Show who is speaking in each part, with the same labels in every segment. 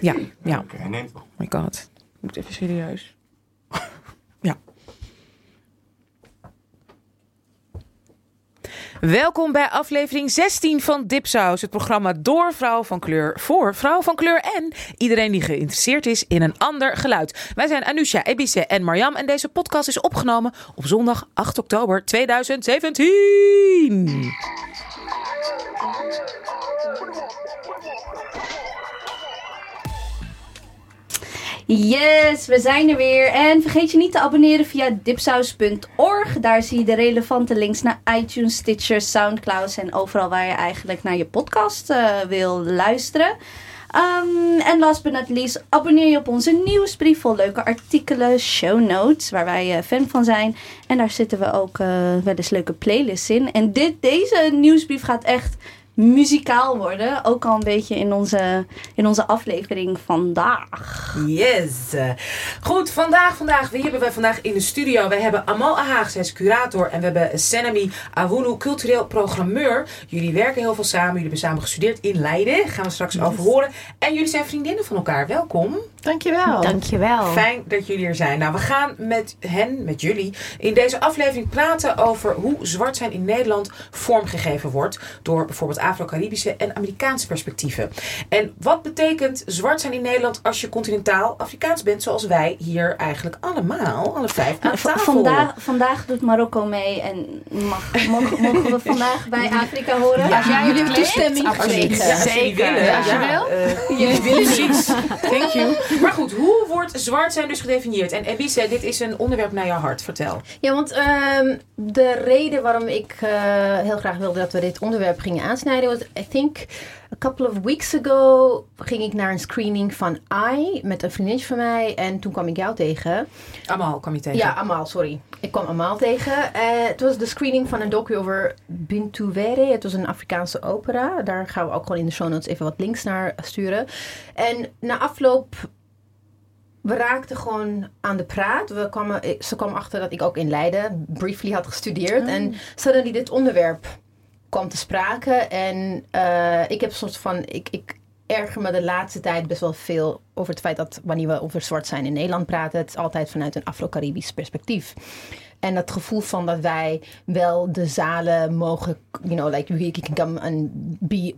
Speaker 1: Ja, ja.
Speaker 2: Oké, hij neemt wel.
Speaker 1: Oh my god. Ik moet even serieus. ja. Welkom bij aflevering 16 van Dipsaus, het programma door vrouw van kleur voor vrouw van kleur en iedereen die geïnteresseerd is in een ander geluid. Wij zijn Anusha, Ebice en Marjam en deze podcast is opgenomen op zondag 8 oktober 2017.
Speaker 3: Yes, we zijn er weer. En vergeet je niet te abonneren via dipsaus.org. Daar zie je de relevante links naar iTunes, Stitcher, Soundcloud en overal waar je eigenlijk naar je podcast eh, wil luisteren. Um, en last but not least, abonneer je op onze nieuwsbrief vol leuke artikelen, show notes, waar wij uh, fan van zijn. En daar zitten we ook uh, wel eens leuke playlists in. En dit, deze nieuwsbrief gaat echt muzikaal worden. Ook al een beetje in onze, in onze aflevering vandaag.
Speaker 1: Yes. Goed, vandaag, vandaag, wie hebben wij vandaag in de studio? We hebben Amal Ahaag, zij is curator. En we hebben Senami Awulu, cultureel programmeur. Jullie werken heel veel samen. Jullie hebben samen gestudeerd in Leiden. Gaan we straks yes. over horen. En jullie zijn vriendinnen van elkaar. Welkom.
Speaker 4: Dankjewel.
Speaker 3: Dankjewel.
Speaker 1: Fijn dat jullie er zijn. Nou, we gaan met hen, met jullie, in deze aflevering praten over hoe zwart zijn in Nederland vormgegeven wordt. Door bijvoorbeeld Afro-Caribische en Amerikaanse perspectieven. En wat betekent zwart zijn in Nederland als je continentaal Afrikaans bent, zoals wij hier eigenlijk allemaal, alle vijf aan tafel.
Speaker 3: Vandaag, vandaag doet Marokko mee en mag, mogen, mogen we vandaag bij Afrika horen?
Speaker 4: Ja, als jij jullie toestemming
Speaker 1: gekregen.
Speaker 4: Zeker. Als je wil.
Speaker 1: Uh, jullie willen precies. Thank you. Maar goed, hoe wordt zwart zijn dus gedefinieerd? En Ebise, dit is een onderwerp naar jouw hart. Vertel.
Speaker 4: Ja, want um, de reden waarom ik uh, heel graag wilde dat we dit onderwerp gingen aansnijden was, I think, a couple of weeks ago ging ik naar een screening van I met een vriendin van mij en toen kwam ik jou tegen.
Speaker 1: Amal kwam je tegen?
Speaker 4: Ja, Amal, sorry. Ik kwam Amal tegen. Uh, het was de screening van een docu over Bintu Were. Het was een Afrikaanse opera. Daar gaan we ook gewoon in de show notes even wat links naar sturen. En na afloop we raakten gewoon aan de praat. We kwamen, ze kwam achter dat ik ook in Leiden briefly had gestudeerd.
Speaker 3: Ah.
Speaker 4: Oh. En suddenly dit onderwerp kwam te sprake. En uh, ik heb een soort van... Ik, ik erger me de laatste tijd best wel veel over het feit dat wanneer we over zwart zijn in Nederland praten... het is altijd vanuit een Afro-Caribisch perspectief. En dat gevoel van dat wij wel de zalen mogen... You know, like we can come and be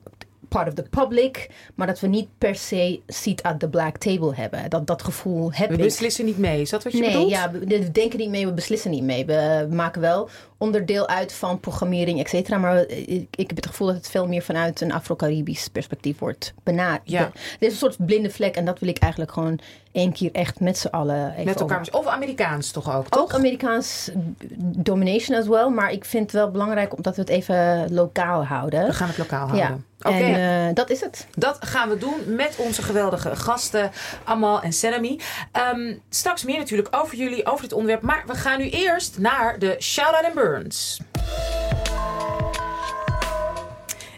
Speaker 4: part of the public, maar dat we niet per se seat at the black table hebben. Dat, dat gevoel heb
Speaker 1: we
Speaker 4: ik.
Speaker 1: Beslissen niet mee, is dat wat je
Speaker 4: nee,
Speaker 1: bedoelt?
Speaker 4: ja, we, denken niet mee, we beslissen niet mee. We maken wel onderdeel uit van programmering, et cetera, maar ik, ik, heb het gevoel dat het veel meer vanuit een Afro-Caribisch perspectief wordt benaderd.
Speaker 1: Ja.
Speaker 4: Er is een soort blinde vlek en dat wil ik eigenlijk gewoon één keer echt met z'n allen even
Speaker 1: Met elkaar.
Speaker 4: over.
Speaker 1: Of Amerikaans toch ook, toch?
Speaker 4: Ook Amerikaans domination as well, maar ik vind het wel belangrijk omdat we het even lokaal houden.
Speaker 1: We gaan het lokaal houden.
Speaker 4: Ja. Okay. En uh, dat is het.
Speaker 1: Dat gaan we doen met onze geweldige gasten Amal en Senami. Um, straks meer natuurlijk over jullie, over dit onderwerp. Maar we gaan nu eerst naar de Shout-out and Burns.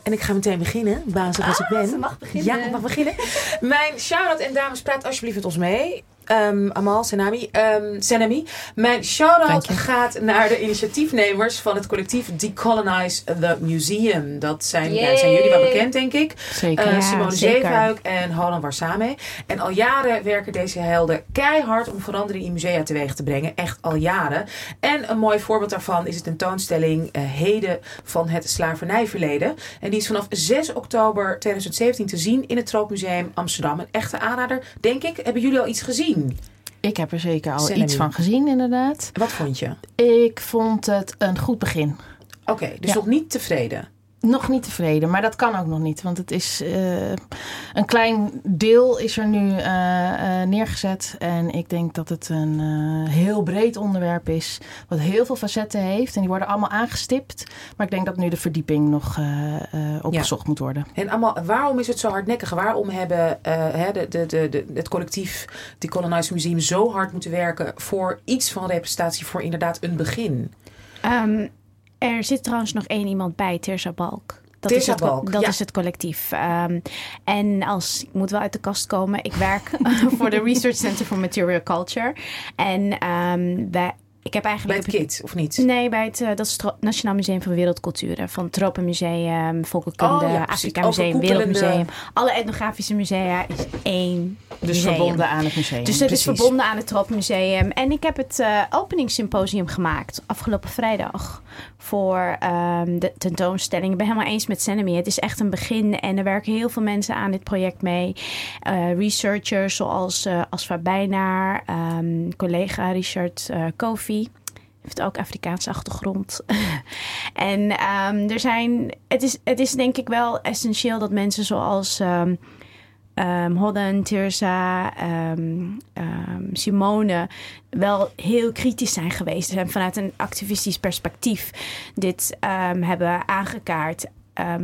Speaker 1: En ik ga meteen beginnen, bazig als ik ben.
Speaker 3: Ze mag beginnen.
Speaker 1: Ja, ik mag beginnen. Mijn shout-out en dames, praat alsjeblieft met ons mee. Um, Amal, Senami, um, Senami. Mijn shout-out gaat naar de initiatiefnemers van het collectief Decolonize the Museum. Dat zijn, uh, zijn jullie wel bekend, denk ik.
Speaker 4: Zeker.
Speaker 1: Uh,
Speaker 4: ja,
Speaker 1: Simone. Zeefuik en Holland Warsame. En al jaren werken deze helden keihard om verandering in musea teweeg te brengen. Echt al jaren. En een mooi voorbeeld daarvan is de tentoonstelling uh, Heden van het slavernijverleden. En die is vanaf 6 oktober 2017 te zien in het Troopmuseum Amsterdam. Een echte aanrader, denk ik. Hebben jullie al iets gezien?
Speaker 5: Ik heb er zeker al iets van gezien, inderdaad.
Speaker 1: Wat vond je?
Speaker 5: Ik vond het een goed begin.
Speaker 1: Oké, okay, dus
Speaker 5: Ja.
Speaker 1: nog niet tevreden.
Speaker 5: Nog niet tevreden, maar dat kan ook nog niet. Want het is uh, een klein deel is er nu uh, uh, neergezet. En ik denk dat het een eh, heel breed onderwerp is. Wat heel veel facetten heeft. En die worden allemaal aangestipt. Maar ik denk dat nu de verdieping nog eh, opgezocht ja. moet worden.
Speaker 1: En allemaal, waarom is het zo hardnekkig? Waarom hebben hè, de, de, de, de, het collectief Decolonize Museum zo hard moeten werken... voor iets van representatie voor inderdaad een begin?
Speaker 6: Um, er zit trouwens nog één iemand bij, Tirsa Balk. Dat, is het,
Speaker 1: Balk,
Speaker 6: dat
Speaker 1: ja.
Speaker 6: is het collectief. Um, en als, ik moet wel uit de kast komen, ik werk voor de Research Center for Material Culture. En um, wij, ik heb
Speaker 1: Bij
Speaker 6: eigenlijk...
Speaker 1: het KIT, of niet?
Speaker 6: Nee, bij het, eh, dat is het Nationaal Museum van Wereldculturen. Van Tropenmuseum, Volkenkunde,
Speaker 1: Oh ja.
Speaker 6: Afrika Museum, Wereldmuseum. Alle etnografische musea is één
Speaker 5: Dus
Speaker 6: museum.
Speaker 5: verbonden aan het museum.
Speaker 6: Dus dat is verbonden aan het Tropenmuseum. En ik heb het eh openingssymposium gemaakt afgelopen vrijdag voor ehm, de tentoonstelling. Ik ben helemaal eens met Senemi. Het is echt een begin en er werken heel veel mensen aan dit project mee. Eh, researchers zoals eh Asfa Bijnaar, ehm, collega Richard eh Kofi. Heeft ook Afrikaanse achtergrond. en ehm, er zijn, het, is, het is denk ik wel essentieel dat mensen zoals ehm Hodden, Tirza, ehm, ehm, Simone wel heel kritisch zijn geweest. En vanuit een activistisch perspectief dit hebben aangekaart.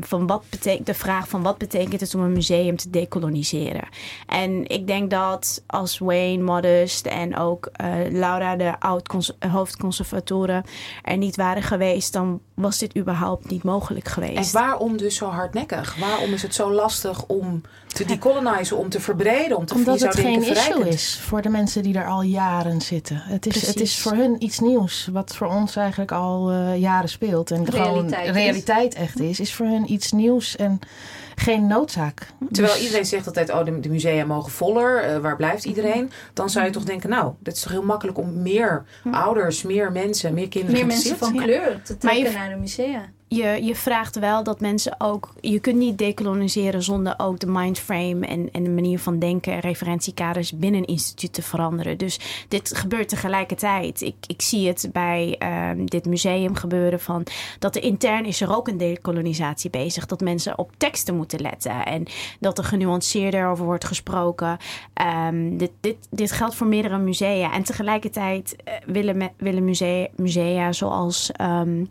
Speaker 6: van wat betekent de vraag van wat betekent het om een museum te decoloniseren? En ik denk dat als Wayne Modest en ook eh, Laura, de oud-hoofdconservatoren, er niet waren geweest, dan was dit überhaupt niet mogelijk
Speaker 1: En
Speaker 6: geweest.
Speaker 1: waarom dus zo hardnekkig? Waarom is het zo lastig om te decolonizen, om te verbreden, om te
Speaker 5: Omdat het geen issue is voor de mensen die er al jaren zitten. Het is, het is voor hun iets nieuws, wat voor ons eigenlijk al eh, jaren speelt. En gewoon
Speaker 3: Realiteit is.
Speaker 5: realiteit echt is, is voor hun iets nieuws en geen noodzaak.
Speaker 1: Terwijl
Speaker 5: Dus-
Speaker 1: iedereen zegt altijd, oh, de, de musea mogen voller, eh, waar blijft iedereen? Dan zou je toch denken, nou, dit is toch heel makkelijk om meer ouders, meer mensen, meer kinderen
Speaker 3: Meer mensen van kleur te
Speaker 6: je-
Speaker 3: trekken naar de musea.
Speaker 6: Je, je vraagt wel dat mensen ook. Je kunt niet decoloniseren zonder ook de mindframe en, en de manier van denken en referentiekaders binnen een instituut te veranderen. Dus dit gebeurt tegelijkertijd. Ik, ik zie het bij ehm, dit museum gebeuren van dat er intern is er ook een decolonisatie bezig. Dat mensen op teksten moeten letten en dat er genuanceerder over wordt gesproken. Ehm, dit, dit, dit geldt voor meerdere musea. En tegelijkertijd eh, willen, willen musea, musea zoals. ehm,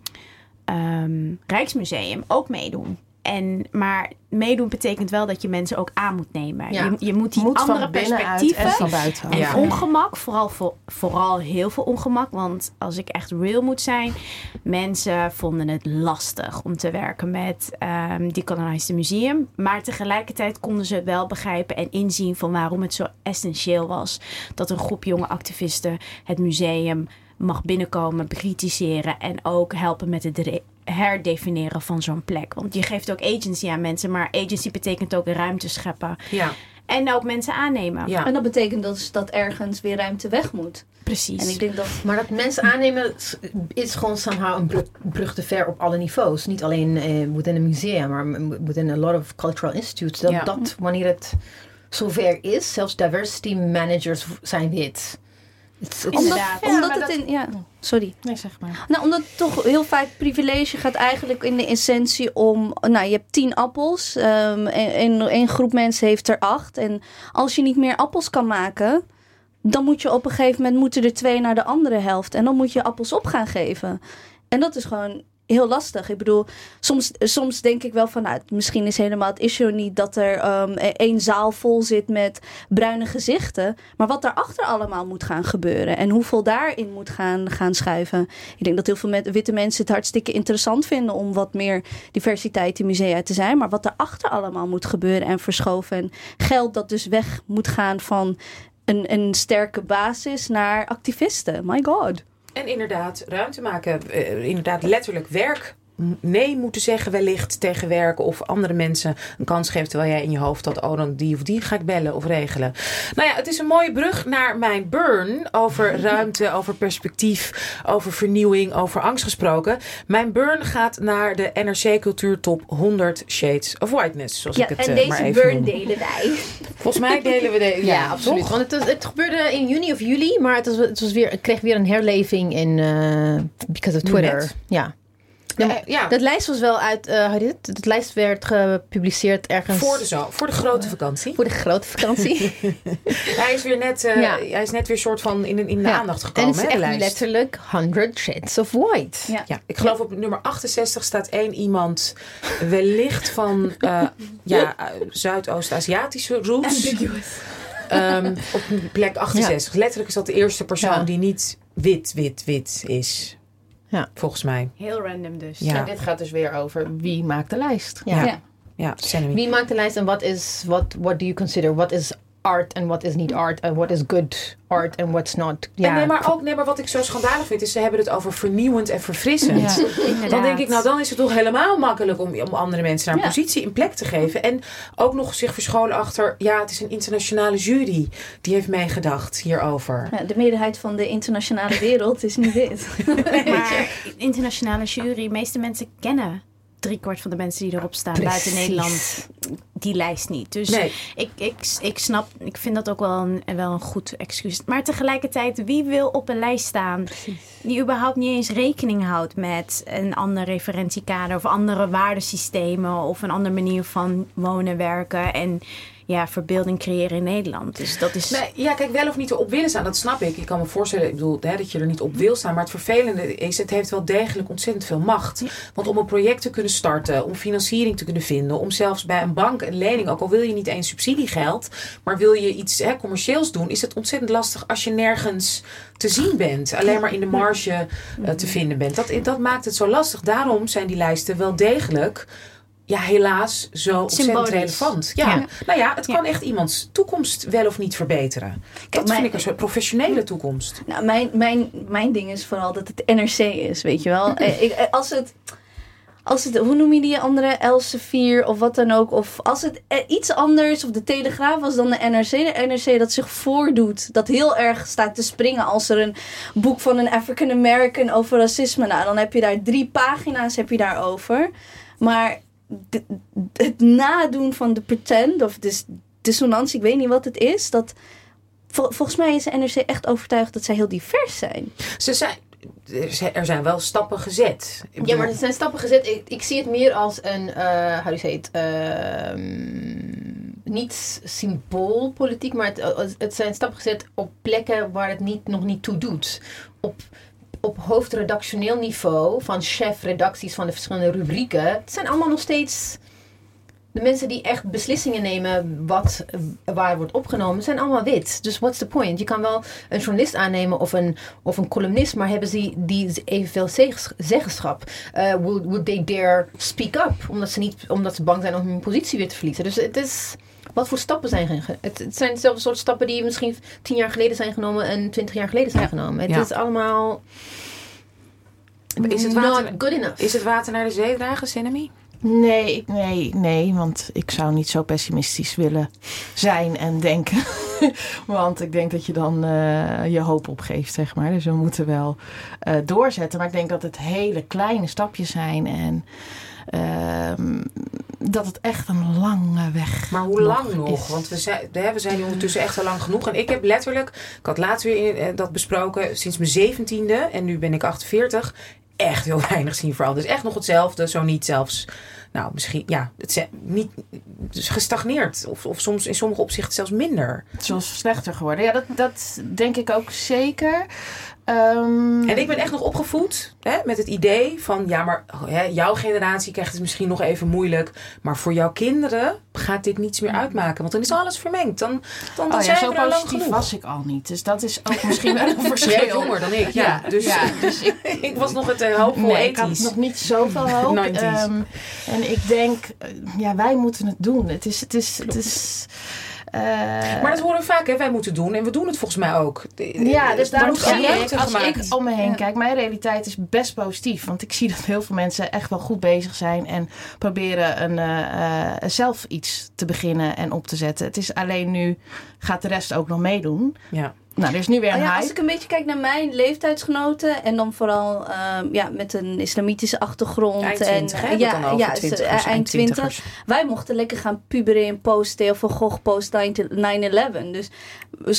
Speaker 6: ehm, Rijksmuseum ook meedoen. En, maar meedoen betekent wel dat je mensen ook aan moet nemen.
Speaker 4: Ja.
Speaker 6: Je, je moet die
Speaker 5: moet
Speaker 6: andere perspectieven
Speaker 5: en van buiten.
Speaker 6: en
Speaker 1: Ja.
Speaker 6: ongemak, vooral, voor, vooral heel veel ongemak. Want als ik echt real moet zijn, mensen vonden het lastig om te werken met ehm Decolonized Museum. Maar tegelijkertijd konden ze het wel begrijpen en inzien van waarom het zo essentieel was dat een groep jonge activisten het museum mag binnenkomen, bekritiseren en ook helpen met het re- herdefiniëren van zo'n plek. Want je geeft ook agency aan mensen, maar agency betekent ook ruimte scheppen
Speaker 1: Ja,
Speaker 6: en ook mensen aannemen.
Speaker 1: ja.
Speaker 3: En dat betekent dus dat ergens weer ruimte weg moet.
Speaker 6: Precies.
Speaker 3: En ik denk dat
Speaker 4: Maar dat mensen aannemen is- gewoon somehow een brug, brug te ver op alle niveaus. Niet alleen eh, within een museum, maar within a lot of cultural institutes. Dat,
Speaker 1: Ja.
Speaker 4: dat wanneer het zover is, zelfs diversity managers zijn wit.
Speaker 3: Omdat, omdat het
Speaker 5: dat-
Speaker 3: in ja, sorry.
Speaker 5: Nee, zeg maar.
Speaker 3: Nou, omdat toch heel vaak privilege gaat eigenlijk in de essentie om... Nou, je hebt tien appels. ehm, en, en één groep mensen heeft er acht. En als je niet meer appels kan maken... dan moet je op een gegeven moment moeten er twee naar de andere helft. En dan moet je appels op gaan geven. En dat is gewoon heel lastig. Ik bedoel, soms, soms denk ik wel van... Nou, misschien is helemaal het issue niet dat er ehm, één zaal vol zit met bruine gezichten. Maar wat daarachter allemaal moet gaan gebeuren. En hoeveel daarin moet gaan, gaan schuiven. Ik denk dat heel veel met, witte mensen het hartstikke interessant vinden... om wat meer diversiteit in musea te zijn. Maar wat daarachter allemaal moet gebeuren en verschoven. En geld dat dus weg moet gaan van een, een sterke basis naar activisten. My god.
Speaker 1: En inderdaad, ruimte maken. eh, inderdaad, letterlijk werk. Nee moeten zeggen wellicht tegen werk of andere mensen een kans geven terwijl jij in je hoofd had, oh dan die of die ga ik bellen of regelen. Nou ja, het is een mooie brug naar mijn burn over ruimte, over perspectief, over vernieuwing, over angst gesproken. Mijn burn gaat naar de NRC Cultuurtop 100 Shades of Whiteness, zoals
Speaker 3: Ja,
Speaker 1: ik het
Speaker 3: en
Speaker 1: eh, maar
Speaker 3: deze
Speaker 1: even
Speaker 3: burn
Speaker 1: noem.
Speaker 3: delen wij.
Speaker 1: Volgens mij delen we de
Speaker 4: ja, absoluut.
Speaker 1: toch?
Speaker 4: Want het, was- het gebeurde in juni of juli, maar het, was, het, was weer, het kreeg weer een herleving in, eh because of Twitter.
Speaker 1: net.
Speaker 4: Ja.
Speaker 1: Ja, eh, ja.
Speaker 4: Dat lijst was wel uit, eh hoe heet het? Dat lijst werd gepubliceerd ergens
Speaker 1: voor de, zo, voor de grote vakantie.
Speaker 4: voor de grote vakantie.
Speaker 1: Hij is weer net, eh,
Speaker 4: Ja.
Speaker 1: hij is net weer soort van in, de- in de
Speaker 4: Ja.
Speaker 1: aandacht
Speaker 4: en
Speaker 1: gekomen.
Speaker 4: het is
Speaker 1: hè, de
Speaker 4: echt
Speaker 1: lijst.
Speaker 4: letterlijk 100 Shades of White.
Speaker 3: Ja.
Speaker 1: Ja, ik geloof op nummer 68 staat één iemand, wellicht van eh, ja, eh, Zuidoost-Aziatische roots. Ehm, op plek 68. Letterlijk is dat de eerste persoon
Speaker 4: Ja.
Speaker 1: die niet wit, wit, wit is.
Speaker 4: Ja.
Speaker 1: Volgens mij.
Speaker 6: Heel random dus.
Speaker 1: Ja.
Speaker 5: En dit gaat dus weer over wie maakt de lijst.
Speaker 4: Ja.
Speaker 1: Ja. Ja.
Speaker 4: Wie maakt de lijst en wat is, what, what do you consider, what is art en wat is niet art en what is good art en what's not.
Speaker 1: Ja,
Speaker 4: Ja,
Speaker 1: nee, maar ook, nee, maar wat ik zo schandalig vind, is ze hebben het over vernieuwend en verfrissend.
Speaker 5: Ja.
Speaker 1: Dan denk ik, nou dan is het toch helemaal makkelijk om, om andere mensen naar een
Speaker 3: Ja.
Speaker 1: positie en plek te geven. En ook nog zich verscholen achter, ja, het is een internationale jury die heeft meegedacht hierover.
Speaker 3: Ja, de meerderheid van de internationale wereld is niet wit.
Speaker 6: Maar internationale jury, de meeste mensen kennen driekwart van de mensen die erop staan buiten. Nederland die lijst niet. Dus
Speaker 1: Nee.
Speaker 6: ik, ik, ik snap, ik vind dat ook wel een, wel een goed excuus. Maar tegelijkertijd, wie wil op een lijst staan die überhaupt niet eens rekening houdt met een ander referentiekader of andere waardesystemen of een andere manier van wonen, werken en ja, verbeelding creëren in Nederland. Dus dat is.
Speaker 1: Nee, ja, kijk, wel of niet erop willen staan, dat snap ik. Ik kan me voorstellen, ik bedoel, hè, dat je er niet op wil staan. Maar het vervelende is, het heeft wel degelijk ontzettend veel macht. Want om een project te kunnen starten, om financiering te kunnen vinden, om zelfs bij een bank een lening, ook al wil je niet eens subsidiegeld, maar wil je iets hè, commercieels doen, is het ontzettend lastig als je nergens te zien bent. Alleen maar in de marge eh, te vinden bent. Dat, dat maakt het zo lastig. Daarom zijn die lijsten wel degelijk ja, helaas zo ontzettend relevant. Ja.
Speaker 6: Ja.
Speaker 1: Nou ja, het
Speaker 6: Ja.
Speaker 1: kan echt iemands toekomst wel of niet verbeteren. Dat
Speaker 3: mijn-
Speaker 1: vind ik een soort professionele toekomst.
Speaker 3: Nou, mijn, mijn, mijn ding is vooral dat het NRC is, weet je wel. Eh, ik, eh, als het, als het, hoe noem je die andere, Elsevier of wat dan ook. Of als het eh, iets anders, of de Telegraaf was dan de NRC. De NRC dat zich voordoet, dat heel erg staat te springen als er een boek van een African American over racisme. Nou, dan heb je daar drie pagina's heb je daarover. Maar de- het nadoen van de pretend of dis, dissonantie, ik weet niet wat het is, dat... Vol- volgens mij is de NRC echt overtuigd dat zij heel divers zijn.
Speaker 1: Ze zijn, er zijn- wel stappen gezet. Ik
Speaker 4: Ja, maar er zijn stappen gezet. Ik, ik zie het meer als een, eh hoe say it, ehm, niet symboolpolitiek, maar het, het zijn stappen gezet op plekken waar het niet, nog niet toe doet. Op, op hoofdredactioneel niveau van chefredacties van de verschillende rubrieken. Het zijn allemaal nog steeds de mensen die echt beslissingen nemen wat waar wordt opgenomen, zijn allemaal wit. Dus what's the point? Je kan wel een journalist aannemen of een, of een columnist, maar hebben ze die evenveel zeggenschap? Eh, would, would they dare speak up? Omdat ze, niet, omdat ze bang zijn om hun positie weer te verliezen. Dus het is... Wat voor stappen zijn het, het zijn dezelfde soort stappen die misschien tien jaar geleden zijn genomen en twintig jaar geleden zijn genomen. Het is allemaal
Speaker 1: Is het
Speaker 4: not
Speaker 1: water-
Speaker 4: good enough.
Speaker 1: Is het water naar de zee dragen, Cinnamie?
Speaker 5: Nee, nee, nee, want ik zou niet zo pessimistisch willen zijn en denken. want ik denk dat je dan eh, je hoop opgeeft, zeg maar. Dus we moeten wel eh, doorzetten. Maar ik denk dat het hele kleine stapjes zijn en ehm, dat het echt een lange weg
Speaker 1: Maar hoe lang nog? Want we zijn, we zijn ondertussen echt al lang genoeg. En ik heb letterlijk, ik had laatst weer eh, dat besproken, sinds mijn zeventiende, en nu ben ik 48, echt heel weinig zien veranderen. Dus echt nog hetzelfde, zo niet zelfs. Nou, misschien, ja, het is niet dus gestagneerd. Of, of soms in sommige opzichten zelfs minder.
Speaker 5: Het is wel slechter geworden. Ja, dat, dat denk ik ook zeker. Ehm,
Speaker 1: En ik ben echt nog opgevoed hè, met het idee van, ja, maar hè, jouw generatie krijgt het misschien nog even moeilijk. Maar voor jouw kinderen gaat dit niets meer uitmaken. Want dan is alles vermengd. Dan, dan, dan
Speaker 5: Oh ja,
Speaker 1: zijn
Speaker 5: zo
Speaker 1: we er lang
Speaker 5: positief was ik al niet. Dus dat is ook misschien wel een
Speaker 1: Jij
Speaker 5: verschil.
Speaker 1: bent jonger dan ik, ja. Dus,
Speaker 5: ja, dus ik,
Speaker 1: ik was nog het uh, hoopvol
Speaker 5: nee, ik had nog niet zoveel hoop.
Speaker 1: 90s.
Speaker 5: Ehm, en ik denk, eh, ja, wij moeten het doen. Het is, het is, het is. Eh,
Speaker 1: Maar dat horen we vaak, hè. Wij moeten doen. En we doen het volgens mij ook.
Speaker 5: ja, dus daarom
Speaker 1: wordt
Speaker 5: zie
Speaker 1: ruimte
Speaker 5: ik, als
Speaker 1: gemaakt.
Speaker 5: ik om me heen
Speaker 3: Ja.
Speaker 5: kijk, mijn realiteit is best positief. Want ik zie dat heel veel mensen echt wel goed bezig zijn en proberen een, eh, eh, zelf iets te beginnen en op te zetten. Het is alleen nu, gaat de rest ook nog meedoen.
Speaker 1: Ja.
Speaker 5: Nou, er is nu weer een
Speaker 3: Oh ja, als ik een beetje kijk naar mijn leeftijdsgenoten en dan vooral ehm, ja, met een islamitische achtergrond.
Speaker 1: Eind
Speaker 3: en,
Speaker 1: 20, hè?
Speaker 3: eh,
Speaker 1: Ja,
Speaker 3: ja,
Speaker 1: twintigers,
Speaker 3: eh, eind 20.
Speaker 1: twintigers.
Speaker 3: Wij mochten lekker gaan puberen en posten. Of van Gogh post 9-11. Dus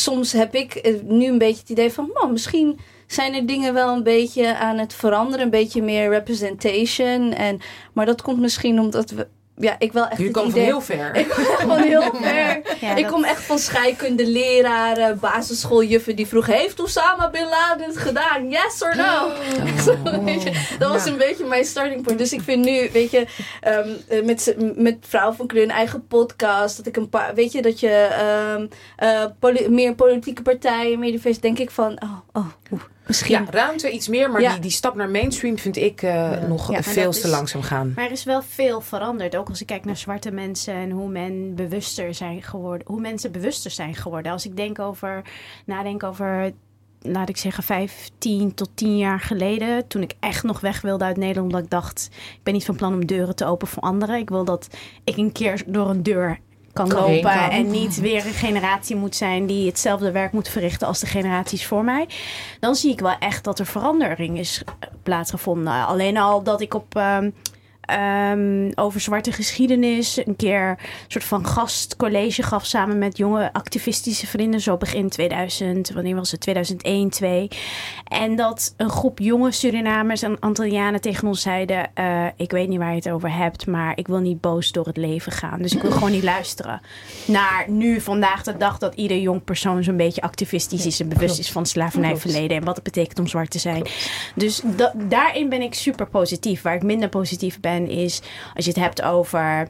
Speaker 3: soms heb ik eh, nu een beetje het idee van... man, misschien zijn er dingen wel een beetje aan het veranderen. Een beetje meer representation. En, maar dat komt misschien omdat we... Ja, ik wel echt
Speaker 1: komen van
Speaker 3: idee...
Speaker 1: heel ver.
Speaker 3: Ik kom echt van heel ver.
Speaker 6: Ja,
Speaker 3: ik
Speaker 6: dat-
Speaker 3: kom echt van scheikunde leraren, basisschooljuffen die vroegen... Heeft Osama Bin Laden het gedaan? Yes or no? Zo, je, dat was
Speaker 1: Ja.
Speaker 3: een beetje mijn starting point. Dus ik vind nu, weet je, ehm, eh, met, met Vrouw van Kleur een eigen podcast... dat ik een paar, weet je, dat je ehm, eh, poli- meer politieke partijen, meer divers... denk ik van, oh, oh, oeh, Misschien.
Speaker 1: Ja, ruimte iets meer, maar
Speaker 3: Ja.
Speaker 1: die, die stap naar mainstream vind ik eh, nog
Speaker 6: Ja,
Speaker 1: veel te
Speaker 6: is-
Speaker 1: langzaam gaan.
Speaker 6: Maar er is wel veel veranderd. Ook als ik kijk naar zwarte mensen en hoe men bewuster zijn geworden. Hoe mensen bewuster zijn geworden. Als ik denk over, nadenk over, laat ik zeggen, 15 tot 10 jaar geleden. Toen ik echt nog weg wilde uit Nederland. Omdat ik dacht, ik ben niet van plan om deuren te openen voor anderen. Ik wil dat ik een keer door een deur kan lopen.
Speaker 5: Kan.
Speaker 6: En niet weer een generatie moet zijn die hetzelfde werk moet verrichten als de generaties voor mij. Dan zie ik wel echt dat er verandering is eh, plaatsgevonden. Alleen al dat ik op ehm, ehm, over zwarte geschiedenis een keer een soort van gastcollege gaf samen met jonge activistische vrienden. Zo begin 2000, wanneer was het? 2001, 2. En dat een groep jonge Surinamers en Antillianen tegen ons zeiden: eh, Ik weet niet waar je het over hebt, maar ik wil niet boos door het leven gaan. Dus ik wil gewoon niet luisteren naar nu, vandaag de dag, dat ieder jong persoon zo'n beetje activistisch is en bewust is van slavernijverleden en wat het betekent om zwart te zijn. Dus da- daarin ben ik super positief. Waar ik minder positief ben, is als je het hebt over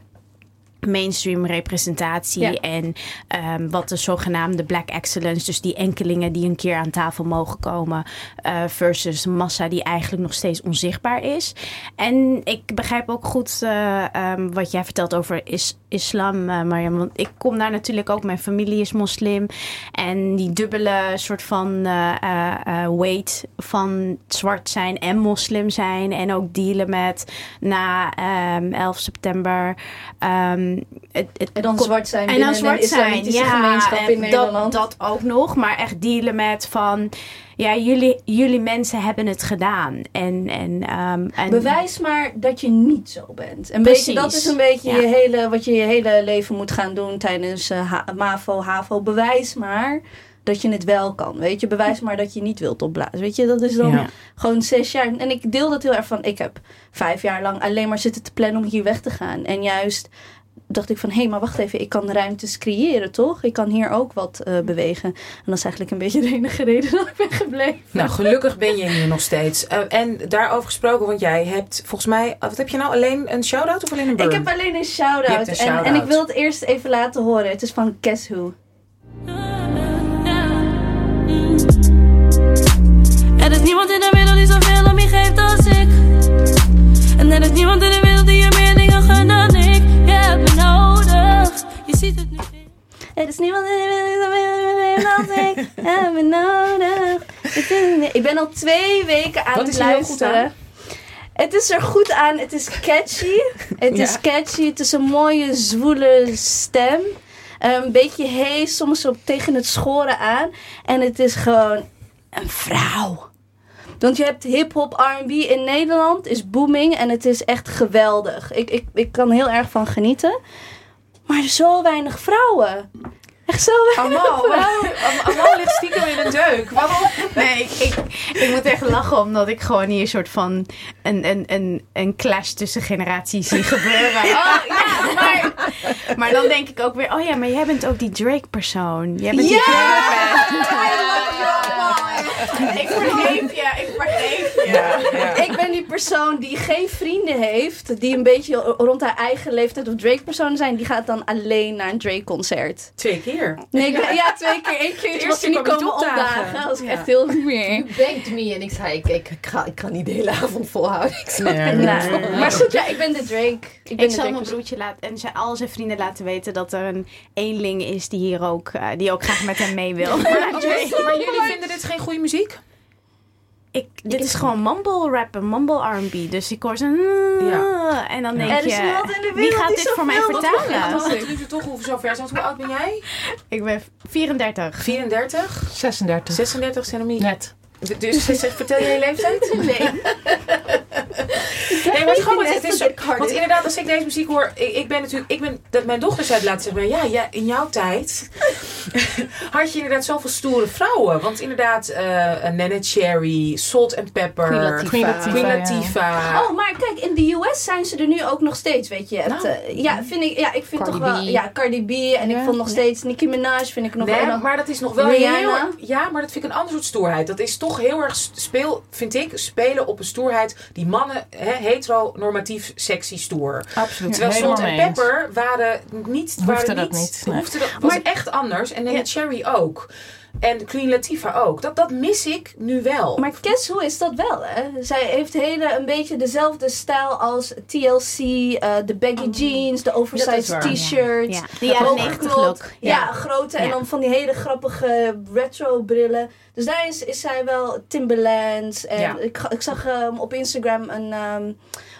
Speaker 6: mainstream representatie
Speaker 3: Ja.
Speaker 6: en ehm, wat de zogenaamde black excellence, dus die enkelingen die een keer aan tafel mogen komen, eh, versus massa die eigenlijk nog steeds onzichtbaar is. En ik begrijp ook goed eh, ehm, wat jij vertelt over is, islam, eh, Mariam, want ik kom daar natuurlijk ook, mijn familie is moslim en die dubbele soort van eh, eh, weight van zwart zijn en moslim zijn en ook dealen met na ehm 11 september ehm, het, het
Speaker 3: En dan zwart zijn
Speaker 6: en dan zwart zijn, ja,
Speaker 3: gemeenschap in Nederland.
Speaker 6: Dat, dat ook nog, maar echt dealen met van, ja, jullie, jullie mensen hebben het gedaan. En, en, ehm, en
Speaker 3: Bewijs maar dat je niet zo bent.
Speaker 6: Precies.
Speaker 3: beetje, dat is een beetje
Speaker 6: Ja.
Speaker 3: je hele, wat je je hele leven moet gaan doen tijdens eh, ha- MAVO, HAVO. Bewijs maar dat je het wel kan. Weet je, bewijs maar dat je niet wilt opblazen. Weet je, dat is dan
Speaker 1: Ja.
Speaker 3: gewoon zes jaar. En ik deel dat heel erg van. Ik heb vijf jaar lang alleen maar zitten te plannen om hier weg te gaan. En juist dacht ik van, hé, maar wacht even, ik kan ruimtes creëren, toch? Ik kan hier ook wat eh, bewegen. En dat is eigenlijk een beetje de enige reden dat ik ben gebleven.
Speaker 1: Nou, gelukkig ben je hier nog steeds. Eh, en daarover gesproken, want jij hebt volgens mij... eh, Wat heb je nou? Alleen een shout-out of alleen een burn?
Speaker 3: Ik heb alleen een shout-out. En,
Speaker 1: shout-out.
Speaker 3: en ik wil het eerst even laten horen. Het is van Guess Who.
Speaker 2: Er is niemand in de wereld die zoveel om je geeft als ik. En er is niemand in de wereld ziet het nu.
Speaker 3: Er is niemand ik. heb me nodig. Ik ben al twee weken aan
Speaker 1: Wat
Speaker 3: het
Speaker 1: er
Speaker 3: luisteren. Het is er goed aan. Het is catchy. Het is catchy. Het is een mooie, zwoele stem. Een beetje hees, soms op tegen het schoren aan. En het is gewoon een vrouw. Want je hebt hip-hop, RB in Nederland, is booming en het is echt geweldig. Ik, ik, ik kan heel erg van genieten. Maar zo weinig vrouwen. Echt zo weinig
Speaker 1: Amal,
Speaker 3: vrouwen.
Speaker 1: Am- Amal ligt stiekem in een deuk. Waarom?
Speaker 6: Nee, ik, ik, ik moet echt lachen omdat ik gewoon hier een soort van een, een, een, een clash tussen generaties zie gebeuren. Oh, ja, maar, maar dan denk ik ook weer, oh ja, maar jij bent ook die Drake-persoon. Jij bent die Drake-persoon. Ik vergeef je, ik vergeef je.
Speaker 3: Ik ben die persoon die geen vrienden heeft, die een beetje rond haar eigen leeftijd of Drake-persoon zijn, die gaat dan alleen naar een Drake-concert.
Speaker 1: Twee keer.
Speaker 3: Nee, ben- ja, twee keer. Eén keer
Speaker 1: eerste
Speaker 3: was niet komen
Speaker 1: opdagen.
Speaker 3: was ik
Speaker 1: Ja.
Speaker 3: echt heel meer.
Speaker 4: Begged me en ik zei, ik, ik, ik, ga, ik kan niet de hele avond volhouden. Ik
Speaker 1: Nee.
Speaker 3: Maar goed, ja, ik ben de Drake. Ik, ben
Speaker 6: Ik
Speaker 3: de
Speaker 6: zal mijn broertje laten en zijn, al zijn vrienden laten weten dat er een eenling is die hier ook, eh, die ook graag met hem mee wil.
Speaker 1: Maar, maar jullie vinden dit geen goede muziek?
Speaker 6: Ik, dit is gewoon mumble rappen, mumble R&B. Dus ik hoor zo...
Speaker 1: Ja.
Speaker 6: En dan
Speaker 1: Ja.
Speaker 6: denk
Speaker 3: Er is
Speaker 6: je,
Speaker 3: niemand in de
Speaker 6: wie gaat dit
Speaker 3: zo
Speaker 6: voor mij vertalen?
Speaker 1: Het duurt toch hoe zover zijn. Hoe oud ben jij?
Speaker 6: Ik ben 34.
Speaker 1: 34?
Speaker 5: 36.
Speaker 1: 36 centimeter.
Speaker 5: Net.
Speaker 1: D- Dus zeg, vertel jij je leeftijd? Nee. Nee, maar is, het is zo, want inderdaad, als ik deze muziek hoor, ik, ik ben natuurlijk, ik ben, dat mijn dochter zei laten zeggen, ja, ja, in jouw tijd had je inderdaad zoveel stoere vrouwen. Want inderdaad, eh Nene Cherry, Salt and Pepper,
Speaker 4: Queen Latifah.
Speaker 5: Queen Latifah.
Speaker 1: Queen
Speaker 5: ja.
Speaker 1: Latifah.
Speaker 3: Oh, maar kijk, in de US zijn ze er nu ook nog steeds, weet je. Het,
Speaker 1: Nou.
Speaker 3: eh, ja, vind ik, ja, ik vind
Speaker 4: Cardi
Speaker 3: toch wel...
Speaker 4: B.
Speaker 3: Ja, Cardi B. En ik vond nog steeds Nicki Minaj, vind ik nog
Speaker 1: Nee,
Speaker 3: wel...
Speaker 1: maar dat is nog wel
Speaker 3: Rihanna.
Speaker 1: heel... Ja, maar dat vind ik een ander soort stoerheid. Dat is toch heel erg speel, vind ik, spelen op een stoerheid die mannen, hè, heteronormatief, sexy stoer.
Speaker 5: Absoluut.
Speaker 1: Terwijl Salt en. Pepper waren niet...
Speaker 5: Hoefde
Speaker 1: waren
Speaker 5: dat
Speaker 1: niet,
Speaker 5: niet, nee.
Speaker 1: Hoefde dat, was echt anders. En
Speaker 6: Ja.
Speaker 1: Cherry ook. En Queen Latifah ook. Dat, dat mis ik nu wel.
Speaker 3: Maar Kes, hoe is dat wel, hè? Zij heeft hele, een beetje dezelfde stijl als TLC, eh, de baggy jeans, de oversized
Speaker 4: waar,
Speaker 3: t-shirt.
Speaker 6: Ja, de jaren
Speaker 3: hoge
Speaker 6: 90
Speaker 3: knot.
Speaker 6: look.
Speaker 3: Ja, grote en
Speaker 6: Ja.
Speaker 3: dan van die hele grappige retro brillen. Dus daar is, is zij wel Timberlands. En
Speaker 1: Ja.
Speaker 3: ik, ik zag ehm, op Instagram een... ehm,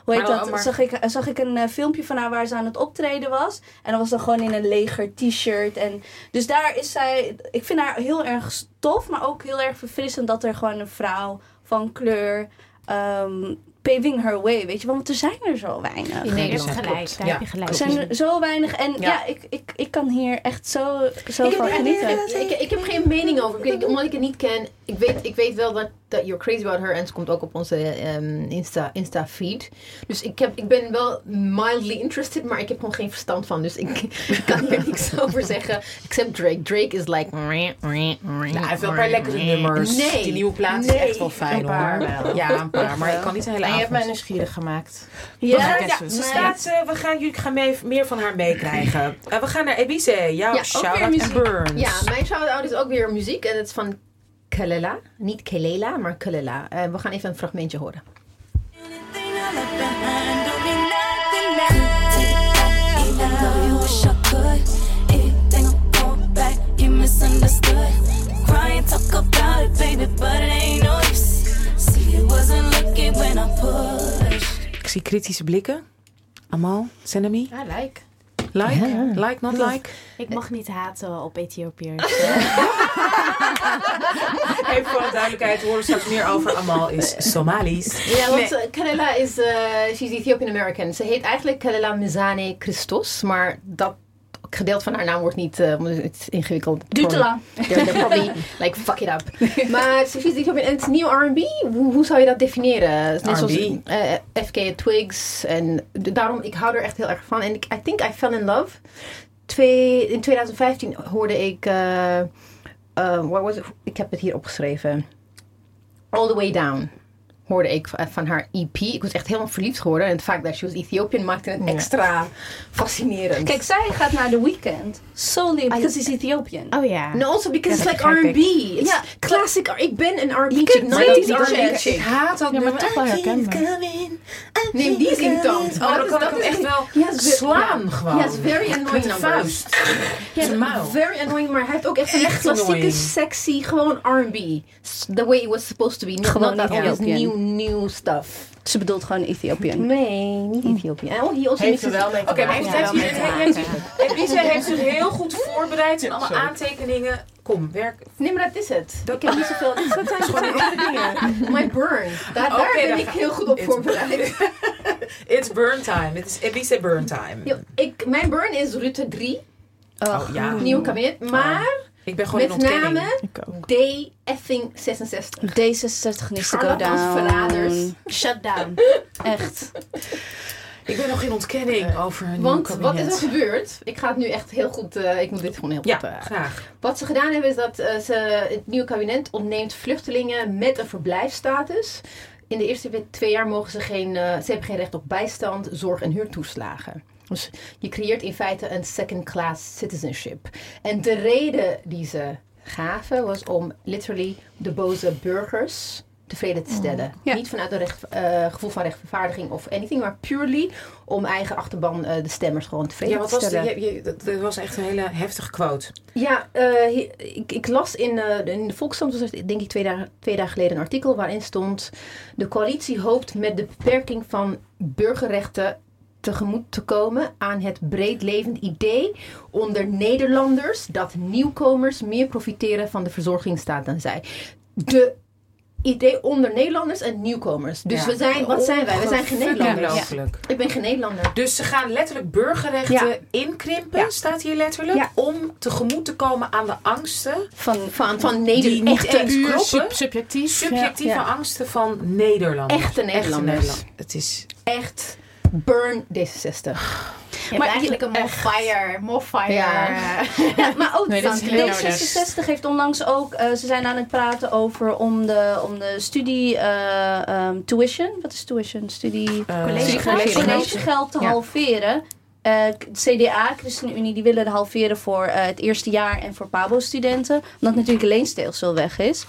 Speaker 3: hoe heet dat? Zag, ik, zag ik een eh, filmpje van haar waar ze aan het optreden was. En dat was dan gewoon in een leger t-shirt. En dus daar is zij... Ik vind haar heel erg stof, maar ook heel erg verfrissend dat er gewoon een vrouw van kleur... ehm, paving her way, weet je wel? Want er zijn er zo weinig.
Speaker 4: In
Speaker 6: je
Speaker 4: Nederland,
Speaker 6: gelijk.
Speaker 4: klopt.
Speaker 6: Daar
Speaker 1: Ja,
Speaker 6: heb je gelijk.
Speaker 3: Er zijn er zo weinig. En ja,
Speaker 1: Ja.
Speaker 3: ik, ik, ik kan hier echt zo, zo
Speaker 4: Ik,
Speaker 3: van
Speaker 4: ik-
Speaker 3: genieten.
Speaker 4: ik, ik, ik heb geen mening over. Ik, omdat ik het niet ken. Ik weet, ik weet wel dat, dat you're crazy about her. En ze komt ook op onze ehm, Insta, Insta feed. Dus ik, heb, ik ben wel mildly interested. Maar ik heb gewoon geen verstand van. Dus ik, ik kan hier niks over zeggen. Except Drake. Drake is like...
Speaker 1: Nou, hij heeft wel een paar lekkere nummers.
Speaker 4: Nee.
Speaker 1: Die nieuwe plaat is echt wel fijn
Speaker 5: Een paar
Speaker 1: hoor.
Speaker 5: wel.
Speaker 1: Ja, een paar. Maar ik kan niet een hele
Speaker 5: En je hebt mij nieuwsgierig gemaakt.
Speaker 3: Ja,
Speaker 1: Ja,
Speaker 5: ze.
Speaker 1: staat, eh, we gaan, jullie gaan mee, meer van haar meekrijgen. Eh, we gaan naar Ebice. Jouw
Speaker 4: Ja,
Speaker 1: shout-out burns.
Speaker 4: Ja, mijn shout-out is ook weer muziek. En het is van Kelela. Niet Kelela, maar Kelela. En we gaan even een fragmentje horen.
Speaker 2: I I I.
Speaker 1: Ik zie kritische blikken. Amal, Senemi.
Speaker 5: Ja, like.
Speaker 1: Like? Like, not like?
Speaker 6: Ik mag niet haten op Ethiopiërs.
Speaker 1: Even voor de duidelijkheid, we horen straks meer over Amal is Somalisch.
Speaker 4: Ja, want eh, Kelela is, eh she's Ethiopian American. Ze heet eigenlijk Kelela Mizane Christos, maar dat gedeelte van haar naam wordt niet, eh, want het is ingewikkeld.
Speaker 3: Duurt te lang.
Speaker 4: They're, they're probably like, fuck it up. maar en het is nieuw R&B. Hoe, hoe zou je dat definiëren? Het is Net zoals
Speaker 1: R&B.
Speaker 4: eh, FK Twigs. En daarom, ik hou er echt heel erg van. En ik, I think I fell in love. Twee, in 2015 hoorde ik, eh eh, what was it? ik heb het hier opgeschreven. All the Way Down hoorde ik van- haar EP. Ik was echt helemaal verliefd geworden. En het feit dat she was Ethiopian maakte het extra fascinerend.
Speaker 3: Kijk, zij gaat naar The Weeknd. Solely because he's Ethiopian.
Speaker 6: Oh ja.
Speaker 4: No, also because it's
Speaker 6: dat
Speaker 4: like R&B. It's
Speaker 3: Ja.
Speaker 4: classic. R- Ik ben een R&B chick.
Speaker 3: kunt
Speaker 4: 90s
Speaker 3: niet
Speaker 4: R&B chick.
Speaker 1: Ik haat dat
Speaker 5: Ja, maar
Speaker 1: nummer.
Speaker 5: toch wel herkenbaar.
Speaker 1: coming, I
Speaker 4: Nee, die zingt.
Speaker 1: Oh, dan kan ik hem echt wel slaan
Speaker 4: ja.
Speaker 1: gewoon.
Speaker 4: Ja, very annoying
Speaker 1: vuist.
Speaker 4: Ja, very annoying, maar hij heeft ook echt die
Speaker 1: Echt
Speaker 4: klassieke,
Speaker 1: annoying.
Speaker 4: sexy, gewoon R&B. The way it was supposed to be. Not,
Speaker 3: Gewoon
Speaker 4: this
Speaker 3: Ethiopian.
Speaker 4: New, new stuff.
Speaker 3: Ze bedoelt gewoon Ethiopian.
Speaker 4: Nee, niet Ethiopië. En oh, also
Speaker 5: Heeft er wel mee
Speaker 1: Oké, maar hier. heeft zich heel goed voorbereid en allemaal aantekeningen. Kom, werk.
Speaker 4: Nee, maar dat is het.
Speaker 1: Dat-
Speaker 4: ik heb niet zoveel. Dat zijn gewoon andere dingen. My burn. Daar, daar ben
Speaker 1: dan
Speaker 4: ik heel goed op voorbereid.
Speaker 1: It's burn time. Het is Ibiza burn time.
Speaker 4: Ja, ik, mijn burn is Rutte 3.
Speaker 1: Oh, ja.
Speaker 4: Nieuw kabinet. Maar
Speaker 1: Ik ben gewoon in
Speaker 4: met name
Speaker 5: Ik ook.
Speaker 4: D effing 66.
Speaker 3: D66 needs to go down.
Speaker 6: Shut down.
Speaker 3: Echt.
Speaker 1: Ik ben nog in ontkenning over een nieuw
Speaker 4: Want wat is er gebeurd? Ik ga het nu echt heel goed. eh, ik moet dit gewoon heel
Speaker 1: Ja,
Speaker 4: goed. eh,
Speaker 1: graag.
Speaker 4: Wat ze gedaan hebben is dat eh, ze het nieuwe kabinet ontneemt vluchtelingen met een verblijfsstatus. In de eerste twee jaar mogen ze geen, eh, ze hebben geen recht op bijstand, zorg en huurtoeslagen. Dus je creëert in feite een second class citizenship. En de reden die ze gaven was om literally de boze burgers tevreden te stellen.
Speaker 3: Ja.
Speaker 4: Niet vanuit een recht, eh, gevoel van rechtvaardiging of anything, maar purely om eigen achterban eh, de stemmers gewoon tevreden
Speaker 1: Ja, wat
Speaker 4: te
Speaker 1: was
Speaker 4: stellen.
Speaker 1: je, dat was echt een hele heftige quote.
Speaker 4: Ja, eh, ik, ik las in, in de Volkskrant, was er, denk ik twee dagen, twee dagen geleden, een artikel waarin stond: De coalitie hoopt met de beperking van burgerrechten tegemoet te komen aan het breed levend idee onder Nederlanders dat nieuwkomers meer profiteren van de verzorgingsstaat dan zij. De idee onder Nederlanders en nieuwkomers. Dus
Speaker 1: Ja.
Speaker 4: we zijn, wat zijn wij? We zijn geen Nederlanders. Ik ben geen Nederlander.
Speaker 1: Dus ze gaan letterlijk burgerrechten
Speaker 4: Ja.
Speaker 1: inkrimpen,
Speaker 4: Ja.
Speaker 1: staat hier letterlijk,
Speaker 4: Ja.
Speaker 1: om tegemoet te komen aan de angsten,
Speaker 4: Van, van, van
Speaker 1: die
Speaker 4: Neder
Speaker 1: niet
Speaker 4: echte,
Speaker 5: Puur sub- subjectief.
Speaker 1: subjectieve
Speaker 4: Ja.
Speaker 1: angsten van Nederlanders.
Speaker 4: Echte Nederlanders.
Speaker 1: Nederland- Het is
Speaker 4: echt burn D66.
Speaker 6: Je hebt
Speaker 3: Maar
Speaker 6: eigenlijk een mofire. Mofire.
Speaker 4: Ja.
Speaker 3: Ja, maar ook
Speaker 5: Nee, dat is
Speaker 3: van
Speaker 5: heel
Speaker 3: D66 heeft onlangs ook, eh, ze zijn aan het praten over om de, om de studie eh, ehm, tuition, wat is tuition? Studie
Speaker 1: eh,
Speaker 6: Collegegeld.
Speaker 3: collegegeld te
Speaker 4: Ja.
Speaker 3: halveren. Eh, CDA, ChristenUnie, die willen het halveren voor het eerste jaar en voor PABO-studenten. Omdat natuurlijk leenstelsel weg is.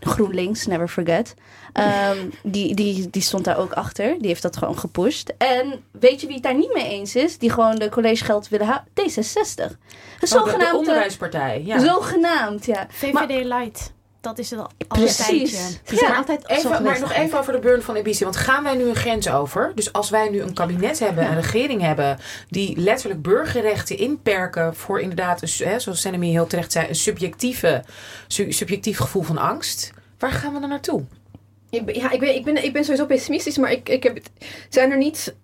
Speaker 3: GroenLinks, never forget. Ehm, die, die, die stond daar ook achter. Die heeft dat gewoon gepusht. En weet je wie het daar niet mee eens is? Die gewoon de collegegeld willen houden? D66. Een
Speaker 1: Oh, de- de,
Speaker 3: zogenaamd... eh,
Speaker 1: onderwijspartij. Ja.
Speaker 3: Zogenaamd, ja.
Speaker 6: VVD Light. Dat is het al,
Speaker 3: Precies.
Speaker 4: zijn
Speaker 3: Ja.
Speaker 4: altijd zo
Speaker 1: Even, maar nog even over de burn van Ibiza. Want gaan wij nu een grens over? Dus als wij nu een kabinet hebben, een regering hebben... die letterlijk burgerrechten inperken voor inderdaad... Een, zoals Senemie heel terecht zei... een subjectieve, su- subjectief gevoel van angst. Waar gaan we dan naartoe?
Speaker 4: Ik ben- Ja, ik ben, ik, ben, ik ben sowieso pessimistisch, maar ik, ik heb, zijn er niet...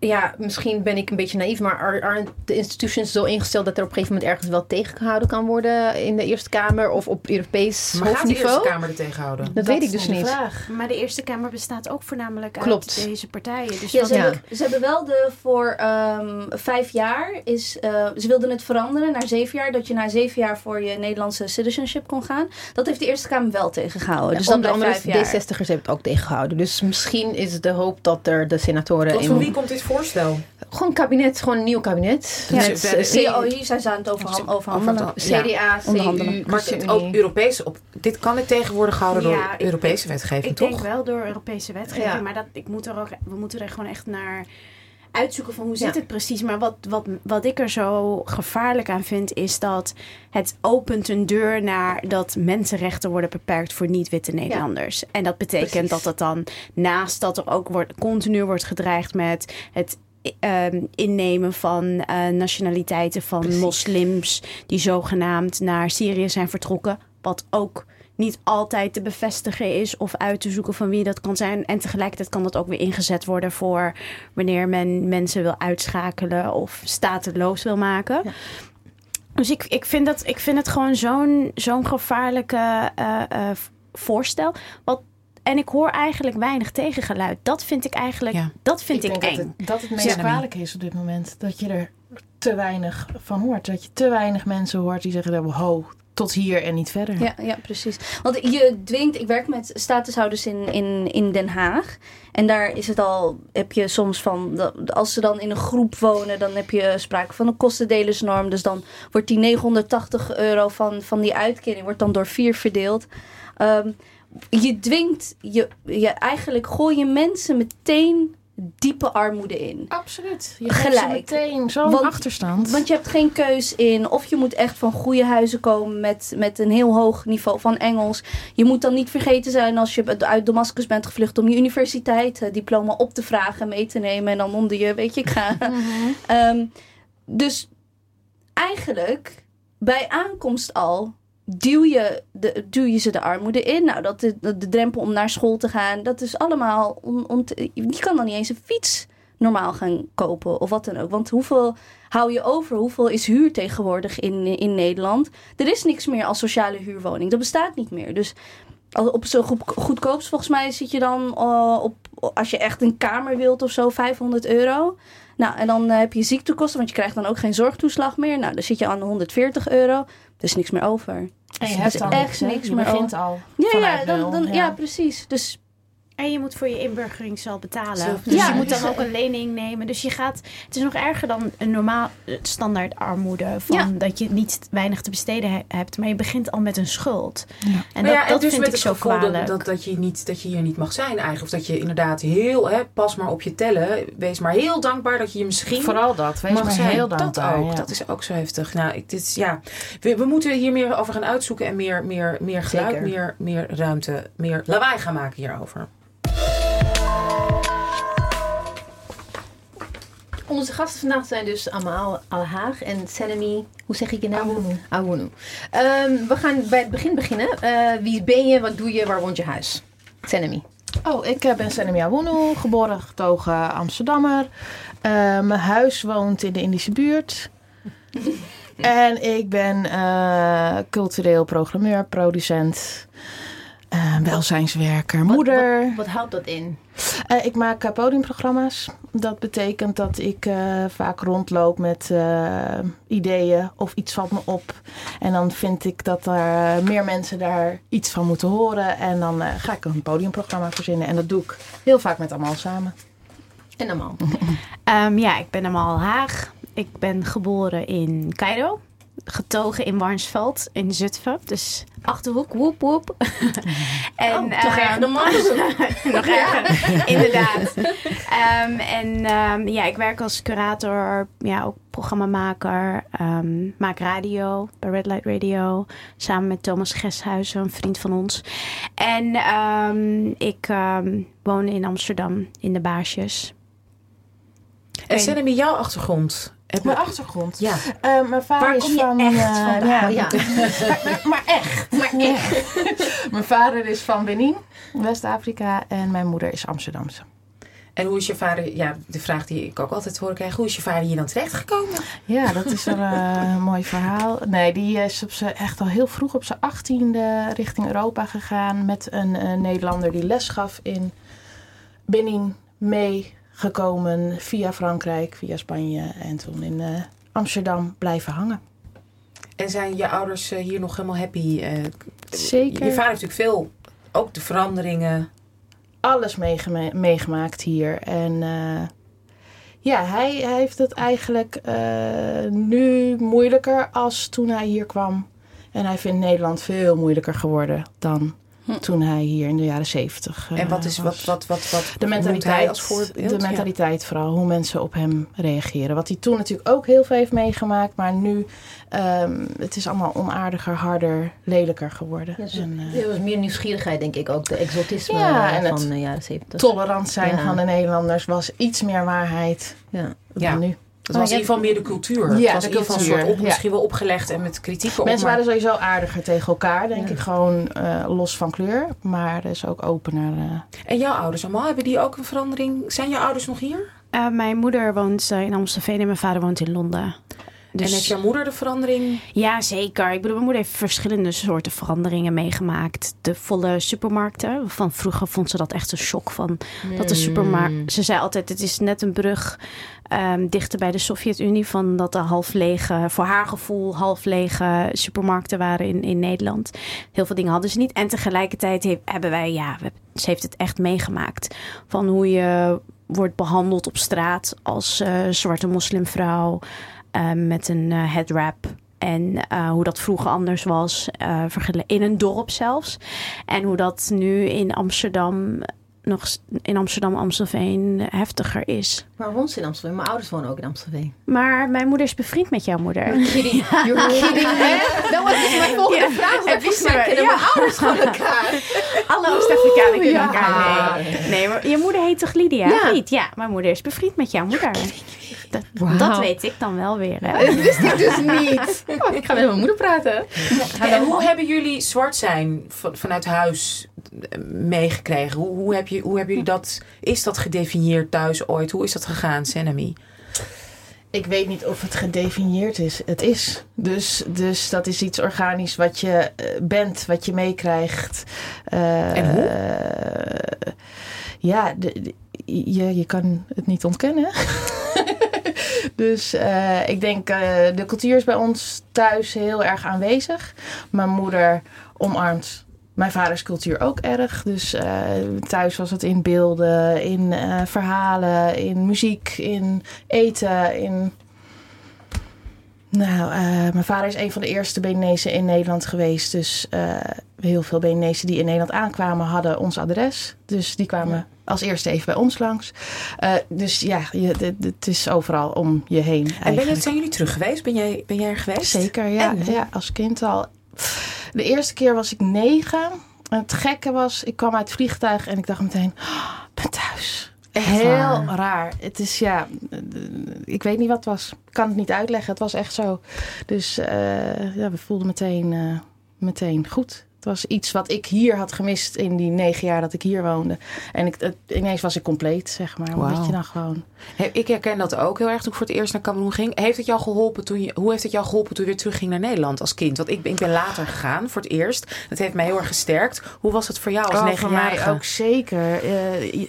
Speaker 4: Ja, misschien ben ik een beetje naïef, maar are- de institutions zo ingesteld dat er op een gegeven moment ergens wel tegengehouden kan worden in de Eerste Kamer of op Europees
Speaker 1: Maar gaat de? Eerste Kamer er tegenhouden?
Speaker 4: Dat, weet ik dus
Speaker 5: de
Speaker 4: niet.
Speaker 5: vraag.
Speaker 6: Maar de Eerste Kamer bestaat ook voornamelijk
Speaker 4: Klopt.
Speaker 6: uit deze partijen. Dus
Speaker 3: Ja, ze,
Speaker 4: Ja.
Speaker 3: Hebben, ze hebben wel de voor ehm, vijf jaar is. eh, ze wilden het veranderen naar zeven jaar. Dat je na zeven jaar voor je Nederlandse citizenship kon gaan. Dat heeft de Eerste Kamer wel tegengehouden.
Speaker 4: Ja,
Speaker 3: dus
Speaker 4: onder
Speaker 3: blijft
Speaker 4: andere
Speaker 3: vijf jaar.
Speaker 4: D60'ers hebben het ook tegengehouden. Dus misschien is de hoop dat er de senatoren...
Speaker 1: Tot
Speaker 4: in-
Speaker 1: van wie komt dit voorstel?
Speaker 4: Gewoon kabinet, gewoon een nieuw kabinet.
Speaker 1: Ja, ze-
Speaker 4: eh, C-
Speaker 3: oh, hier zijn ze aan het overhan- overhandelen.
Speaker 1: Ja.
Speaker 4: CDA,
Speaker 3: Onderhandelen.
Speaker 4: CU,
Speaker 1: Maar het ook. Europese op. Dit kan het tegenwoordig gehouden door
Speaker 6: ik-
Speaker 1: Europese wetgeving,
Speaker 6: Ik
Speaker 1: toch?
Speaker 6: denk wel door Europese wetgeving,
Speaker 4: Ja.
Speaker 6: maar dat, ik moet er ook, we moeten er gewoon echt naar uitzoeken van hoe
Speaker 4: Ja.
Speaker 6: zit het precies. Maar wat, wat, wat ik er zo gevaarlijk aan vind, is dat het opent een deur naar dat mensenrechten worden beperkt voor niet-witte Nederlanders. En dat betekent
Speaker 4: Precies.
Speaker 6: dat het dan naast dat er ook wordt, continu wordt gedreigd met het ehm, innemen van eh, nationaliteiten van
Speaker 4: Precies.
Speaker 6: moslims die zogenaamd naar Syrië zijn vertrokken. Wat ook niet altijd te bevestigen is of uit te zoeken van wie dat kan zijn. En tegelijkertijd kan dat ook weer ingezet worden voor wanneer men mensen wil uitschakelen of stateloos wil maken.
Speaker 4: Ja.
Speaker 6: Dus ik, ik, vind dat, ik vind het gewoon zo'n zo'n gevaarlijke eh, eh, voorstel. Wat, en ik hoor eigenlijk weinig tegengeluid. Dat vind ik eigenlijk,
Speaker 1: Ja.
Speaker 6: dat vind ik,
Speaker 5: denk
Speaker 6: eng.
Speaker 5: Dat het, dat het meest
Speaker 1: Jeremy.
Speaker 5: kwalijk is op dit moment. Dat je er te weinig van hoort. Dat je te weinig mensen hoort die zeggen: ho, tot hier en niet verder.
Speaker 3: Ja, ja, precies. Want je dwingt, ik werk met statushouders in, in, in Den Haag. En daar is het al, heb je soms van, als ze dan in een groep wonen, dan heb je sprake van een kostendelersnorm. Dus dan wordt die 980 euro van, van die uitkering wordt dan door vier verdeeld. Ehm, je dwingt, je, je, eigenlijk gooi je mensen meteen diepe armoede in.
Speaker 5: Absoluut. Je
Speaker 3: Gelijk.
Speaker 5: meteen zo'n achterstand.
Speaker 3: Want je hebt geen keus in of je moet echt van goede huizen komen met, met een heel hoog niveau van Engels. Je moet dan niet vergeten zijn als je uit Damascus bent gevlucht om je universiteit diploma op te vragen en mee te nemen en dan onder je, weet je, ik ga. Ehm, dus eigenlijk bij aankomst al duw je, de, duw je ze de armoede in. Nou, dat de, de, drempel om naar school te gaan, dat is allemaal. On, on- je kan dan niet eens een fiets normaal gaan kopen of wat dan ook. Want hoeveel hou je over? Hoeveel is huur tegenwoordig in, in Nederland? Er is niks meer als sociale huurwoning. Dat bestaat niet meer. Dus op zo goed, goedkoopst volgens mij zit je dan eh, op, als je echt een kamer wilt of zo, 500 euro. Nou, en dan eh, heb je ziektekosten, want je krijgt dan ook geen zorgtoeslag meer. Nou, dan zit je aan 140 euro. Er is niks meer over.
Speaker 5: En je
Speaker 3: er
Speaker 5: hebt
Speaker 3: echt
Speaker 5: niks,
Speaker 3: niks
Speaker 5: Je
Speaker 3: meer
Speaker 5: begint al
Speaker 3: Ja, ja, dan, dan, ja.
Speaker 5: ja.
Speaker 3: precies. Dus
Speaker 6: En je moet voor je inburgering zelf betalen.
Speaker 1: Zelf
Speaker 6: dus je moet dan ook een lening nemen. Dus je gaat. Het is nog erger dan een normaal eh, standaard armoede. Van
Speaker 3: Ja.
Speaker 6: dat je niet weinig te besteden he- hebt. Maar je begint al met een schuld.
Speaker 5: Ja.
Speaker 6: En dat,
Speaker 1: ja, en
Speaker 6: dat
Speaker 1: dus
Speaker 6: vind
Speaker 1: met
Speaker 6: ik
Speaker 1: het
Speaker 6: zo
Speaker 1: gevoel dat,
Speaker 6: kwalijk.
Speaker 1: dat, dat, je niet, dat je hier niet mag zijn eigenlijk. Of dat je inderdaad heel, hè, pas maar op je tellen. Wees maar heel dankbaar dat je je misschien
Speaker 5: Vooral dat. Wees
Speaker 1: mag
Speaker 5: maar
Speaker 1: zijn.
Speaker 5: heel
Speaker 1: dat
Speaker 5: dankbaar.
Speaker 1: ook.
Speaker 5: ja.
Speaker 1: Dat is ook zo heftig. Nou, ik, dit is, ja. we, we moeten hier meer over gaan uitzoeken. En meer, meer, meer geluid,
Speaker 4: Zeker.
Speaker 1: meer, meer ruimte, meer lawaai gaan maken hierover.
Speaker 4: Onze gasten vandaag zijn dus Amal Alhaag en Selemi, hoe zeg ik je naam?
Speaker 5: Awunu.
Speaker 4: Ehm, we gaan bij het begin beginnen. Eh, wie ben je, wat doe je, waar woont je huis? Selemi.
Speaker 5: Oh, ik eh, ben Senemia Awunu, geboren getogen Amsterdammer. Eh, mijn huis woont in de Indische buurt. en ik ben cultureel programmeur, producent, eh, welzijnswerker, moeder.
Speaker 4: Wat, wat houdt dat in?
Speaker 5: Eh, ik maak eh, podiumprogramma's. Dat betekent dat ik eh, vaak rondloop met eh, ideeën of iets valt me op. En dan vind ik dat er meer mensen daar iets van moeten horen. En dan eh, ga ik een podiumprogramma verzinnen. En dat doe ik heel vaak met allemaal samen.
Speaker 4: En man.
Speaker 6: Ehm, ja, ik ben Amal Haag. Ik ben geboren in Cairo. Getogen in Warnsveld in Zutphen. Dus Achterhoek, woep woep. en,
Speaker 4: Oh, toch
Speaker 6: ehm,
Speaker 4: erg de man.
Speaker 6: nog erger, inderdaad. Ehm, en ehm, ja, ik werk als curator, ja, ook programmamaker. ehm, maak radio bij Red Light Radio. Samen met Thomas Geshuizen, een vriend van ons. En ehm, ik ehm, woon in Amsterdam, in de Baarsjes.
Speaker 1: En zijn er jouw achtergrond? Heb
Speaker 5: Mijn achtergrond.
Speaker 1: Ja.
Speaker 5: Eh, mijn vader
Speaker 4: Waar
Speaker 5: is van.
Speaker 4: echt
Speaker 5: eh, ja,
Speaker 4: Ja.
Speaker 5: maar, echt. Maar echt. mijn vader is van Benin, West-Afrika. En mijn moeder is Amsterdamse.
Speaker 1: En hoe is je vader, ja, de vraag die ik ook altijd hoor krijgen, hoe is je vader hier dan terechtgekomen?
Speaker 5: Ja, dat is eh, een mooi verhaal. Nee, die is op zijn, echt al heel vroeg op zijn achttiende richting Europa gegaan. Met een Nederlander die les gaf in Benin meegekomen via Frankrijk, via Spanje. En toen in eh, Amsterdam blijven hangen.
Speaker 1: En zijn je ouders eh, hier nog helemaal happy? eh,
Speaker 5: Zeker.
Speaker 1: Je vader heeft natuurlijk veel, ook de veranderingen.
Speaker 5: alles meegema- meegemaakt hier. En ja, hij, hij heeft het eigenlijk nu moeilijker als toen hij hier kwam. En hij vindt Nederland veel moeilijker geworden dan toen hij hier in de jaren zeventig
Speaker 1: en wat is, wat, wat, wat, wat
Speaker 5: de mentaliteit,
Speaker 1: als voorbeeld?
Speaker 5: de
Speaker 1: Ja.
Speaker 5: mentaliteit vooral, hoe mensen op hem reageren. Wat hij toen natuurlijk ook heel veel heeft meegemaakt, maar nu, ehm, het is allemaal onaardiger, harder, lelijker geworden.
Speaker 4: Ja, zo-
Speaker 5: En, eh,
Speaker 4: Er was meer nieuwsgierigheid, denk ik ook. De exotisme
Speaker 5: Ja,
Speaker 4: eh,
Speaker 5: en het
Speaker 4: van de jaren zeventig.
Speaker 5: tolerant zijn van de Nederlanders was iets meer waarheid dan
Speaker 1: Ja.
Speaker 5: nu.
Speaker 1: Het was
Speaker 4: Oh,
Speaker 1: in ieder geval meer de cultuur.
Speaker 5: Ja,
Speaker 1: het was
Speaker 5: de
Speaker 1: in ieder geval een
Speaker 5: cultuur,
Speaker 1: soort op,
Speaker 5: ja.
Speaker 1: misschien wel opgelegd en met kritieken op.
Speaker 5: Mensen
Speaker 1: maar-
Speaker 5: waren sowieso aardiger tegen elkaar, denk
Speaker 4: Ja.
Speaker 5: ik. Gewoon eh, los van kleur. Maar dus ook opener. eh.
Speaker 1: En jouw ouders allemaal, hebben die ook een verandering? Zijn jouw ouders nog hier?
Speaker 6: Eh, mijn moeder woont eh, in Amstelveen en mijn vader woont in Londen. Dus,
Speaker 1: En heeft jouw moeder de verandering?
Speaker 6: Ja, zeker. Ik bedoel, mijn moeder heeft verschillende soorten veranderingen meegemaakt. De volle supermarkten. Van vroeger vond ze dat echt een shock van dat de supermarkt. Ze zei altijd: het is net een brug ehm, dichter bij de Sovjet-Unie. Van dat er half lege, voor haar gevoel, half lege supermarkten waren in, in Nederland. Heel veel dingen hadden ze niet. En tegelijkertijd heeft, hebben wij, ja, we, ze heeft het echt meegemaakt. Van hoe je wordt behandeld op straat als eh, zwarte moslimvrouw. Eh, met een eh, headwrap. En eh, hoe dat vroeger anders was, vergele- in een dorp zelfs. En hoe dat nu in Amsterdam, nog in Amsterdam, Amstelveen, heftiger is.
Speaker 4: Waar woont ze in Amsterdam? Mijn ouders wonen ook in Amsterdam.
Speaker 6: Maar mijn moeder is bevriend met jouw moeder.
Speaker 4: Kidding. You're kidding, hè? Dat was dus mijn volgende
Speaker 6: Ja.
Speaker 4: vraag.
Speaker 6: Waar,
Speaker 4: kennen
Speaker 6: ja.
Speaker 4: mijn ouders gewoon elkaar.
Speaker 6: Alle Oost-Afrikanen kennen
Speaker 4: Ja.
Speaker 6: elkaar. Nee. nee, maar je moeder heet toch Lydia?
Speaker 4: Ja.
Speaker 6: Niet? Ja, mijn moeder is bevriend met jouw moeder. Dat, weet ik dan wel weer. Hè?
Speaker 4: Dat wist ik dus niet. Oh, ik ga met mijn moeder praten.
Speaker 1: En hoe hebben jullie zwart zijn van- vanuit huis eh, meegekregen? Hoe, hoe, heb je, hoe hebben jullie dat, is dat gedefinieerd thuis ooit? Hoe is dat gegaan, Senami?
Speaker 5: Ik weet niet of het gedefinieerd is. Het is. Dus, dus dat is iets organisch wat je eh, bent, wat je meekrijgt. Eh,
Speaker 1: En hoe?
Speaker 5: eh, ja, de, de- je, je kan het niet ontkennen. dus eh, ik denk, eh, de cultuur is bij ons thuis heel erg aanwezig. Mijn moeder omarmt mijn vaders cultuur ook erg. Dus eh, thuis was het in beelden, in verhalen, in muziek, in eten, in... Nou, eh, mijn vader is een van de eerste Benezen in Nederland geweest. Dus eh, heel veel Benezen die in Nederland aankwamen hadden ons adres. Dus die kwamen als eerste even bij ons langs. Eh, dus ja, je, het is overal om je heen
Speaker 1: En ben je, zijn jullie terug geweest? Ben jij, ben jij er geweest?
Speaker 5: Zeker, ja,
Speaker 1: En?
Speaker 5: ja. Als kind al. De eerste keer was ik negen. En het gekke was, ik kwam uit het vliegtuig en ik dacht meteen, "Oh, ik ben thuis.
Speaker 1: Echt
Speaker 5: Heel
Speaker 1: waar?
Speaker 5: raar. Het is ja, ik weet niet wat het was. Ik kan het niet uitleggen. Het was echt zo. Dus eh, ja, we voelden meteen, eh, meteen goed. Het was iets wat ik hier had gemist in die negen jaar dat ik hier woonde. En ik, het, ineens was ik compleet, zeg maar. Omdat
Speaker 1: Wauw.
Speaker 5: je dan gewoon...
Speaker 1: He- Ik herken dat ook heel erg toen ik voor het eerst naar Cameroen ging. Heeft het jou geholpen toen je, hoe heeft het jou geholpen toen je weer terugging naar Nederland als kind? Want ik, ben- ik ben later gegaan voor het eerst. Dat heeft mij heel erg gesterkt. Hoe was het voor jou als
Speaker 5: Oh, voor
Speaker 1: negenjarige?
Speaker 5: mij ook zeker. Eh,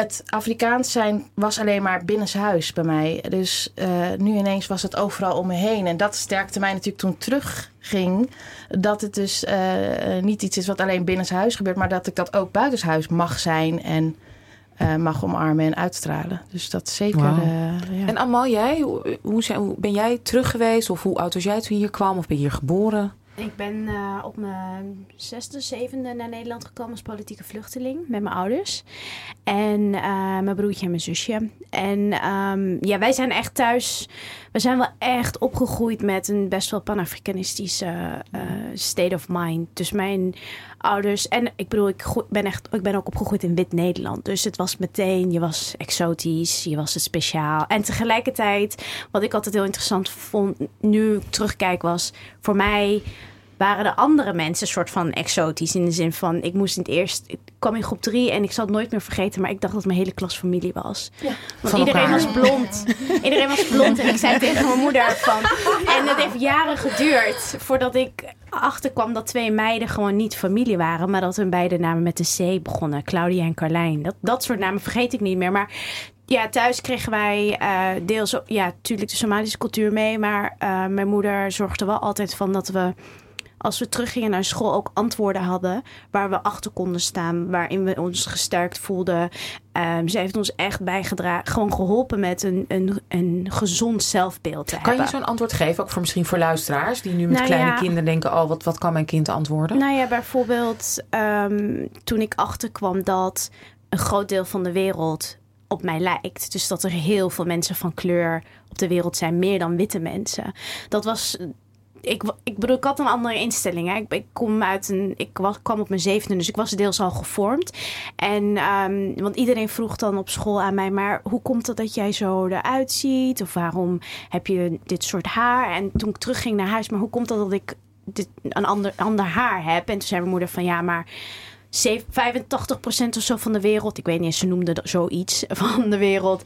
Speaker 5: het Afrikaans zijn was alleen maar binnenshuis bij mij. Dus eh, nu ineens was het overal om me heen. En dat sterkte mij natuurlijk toen terugging. Dat het dus eh, niet iets is wat alleen binnenshuis gebeurt. Maar dat ik dat ook buitenshuis mag zijn. En eh, mag omarmen en uitstralen. Dus dat zeker. Eh, ja.
Speaker 1: En Amal, jij, hoe- ben jij terug geweest? Of hoe oud was jij toen je hier kwam? Of ben je hier geboren?
Speaker 6: Ik ben eh, op mijn zesde, zevende naar Nederland gekomen als politieke vluchteling met mijn ouders. En eh, mijn broertje en mijn zusje. En ehm, ja, wij zijn echt thuis. We zijn wel echt opgegroeid met een best wel pan-Afrikanistische eh, state of mind. Dus mijn ouders. En ik bedoel, ik ben, echt, ik ben ook opgegroeid in wit-Nederland. Dus het was meteen, je was exotisch, je was het speciaal. En tegelijkertijd, wat ik altijd heel interessant vond, nu terugkijk, was voor mij waren de andere mensen soort van exotisch. In de zin van, ik moest in het eerst... Ik kwam in groep drie en ik zal het nooit meer vergeten... maar ik dacht dat mijn hele klas familie was. Want
Speaker 1: Van
Speaker 6: iedereen
Speaker 1: elkaar.
Speaker 6: was blond. iedereen was blond. En ik zei tegen mijn moeder van... En het heeft jaren geduurd voordat ik achterkwam dat twee meiden gewoon niet familie waren... maar dat hun beide namen met een C begonnen. Claudia en Carlijn. Dat, dat soort namen vergeet ik niet meer. Maar ja, thuis kregen wij eh, deels... Ja, natuurlijk de Somalische cultuur mee... maar eh, mijn moeder zorgde wel altijd van dat we als we teruggingen naar school ook antwoorden hadden waar we achter konden staan, waarin we ons gesterkt voelden. Ehm ze heeft ons echt bijgedragen, gewoon geholpen met een, een, een gezond zelfbeeld te
Speaker 1: Kan je zo'n antwoord geven, ook voor misschien voor luisteraars die nu met
Speaker 6: Nou
Speaker 1: kleine
Speaker 6: ja.
Speaker 1: kinderen denken: oh, wat, wat kan mijn kind antwoorden?
Speaker 6: Nou ja, bijvoorbeeld ehm, toen ik achterkwam dat een groot deel van de wereld op mij lijkt. Dus dat er heel veel mensen van kleur op de wereld zijn, meer dan witte mensen. Dat was. Ik, ik bedoel, ik had een andere instelling. Hè. Ik, ik kom uit een. Ik was, kwam op mijn zevende, dus ik was deels al gevormd. En ehm, want iedereen vroeg dan op school aan mij, maar hoe komt het dat jij zo eruit ziet? Of waarom heb je dit soort haar? En toen ik terugging naar huis, maar hoe komt het dat ik dit, een ander, ander haar heb? En toen zei mijn moeder van ja, maar. zeven- 85% of zo van de wereld, ik weet niet ze noemde dat zoiets van de wereld,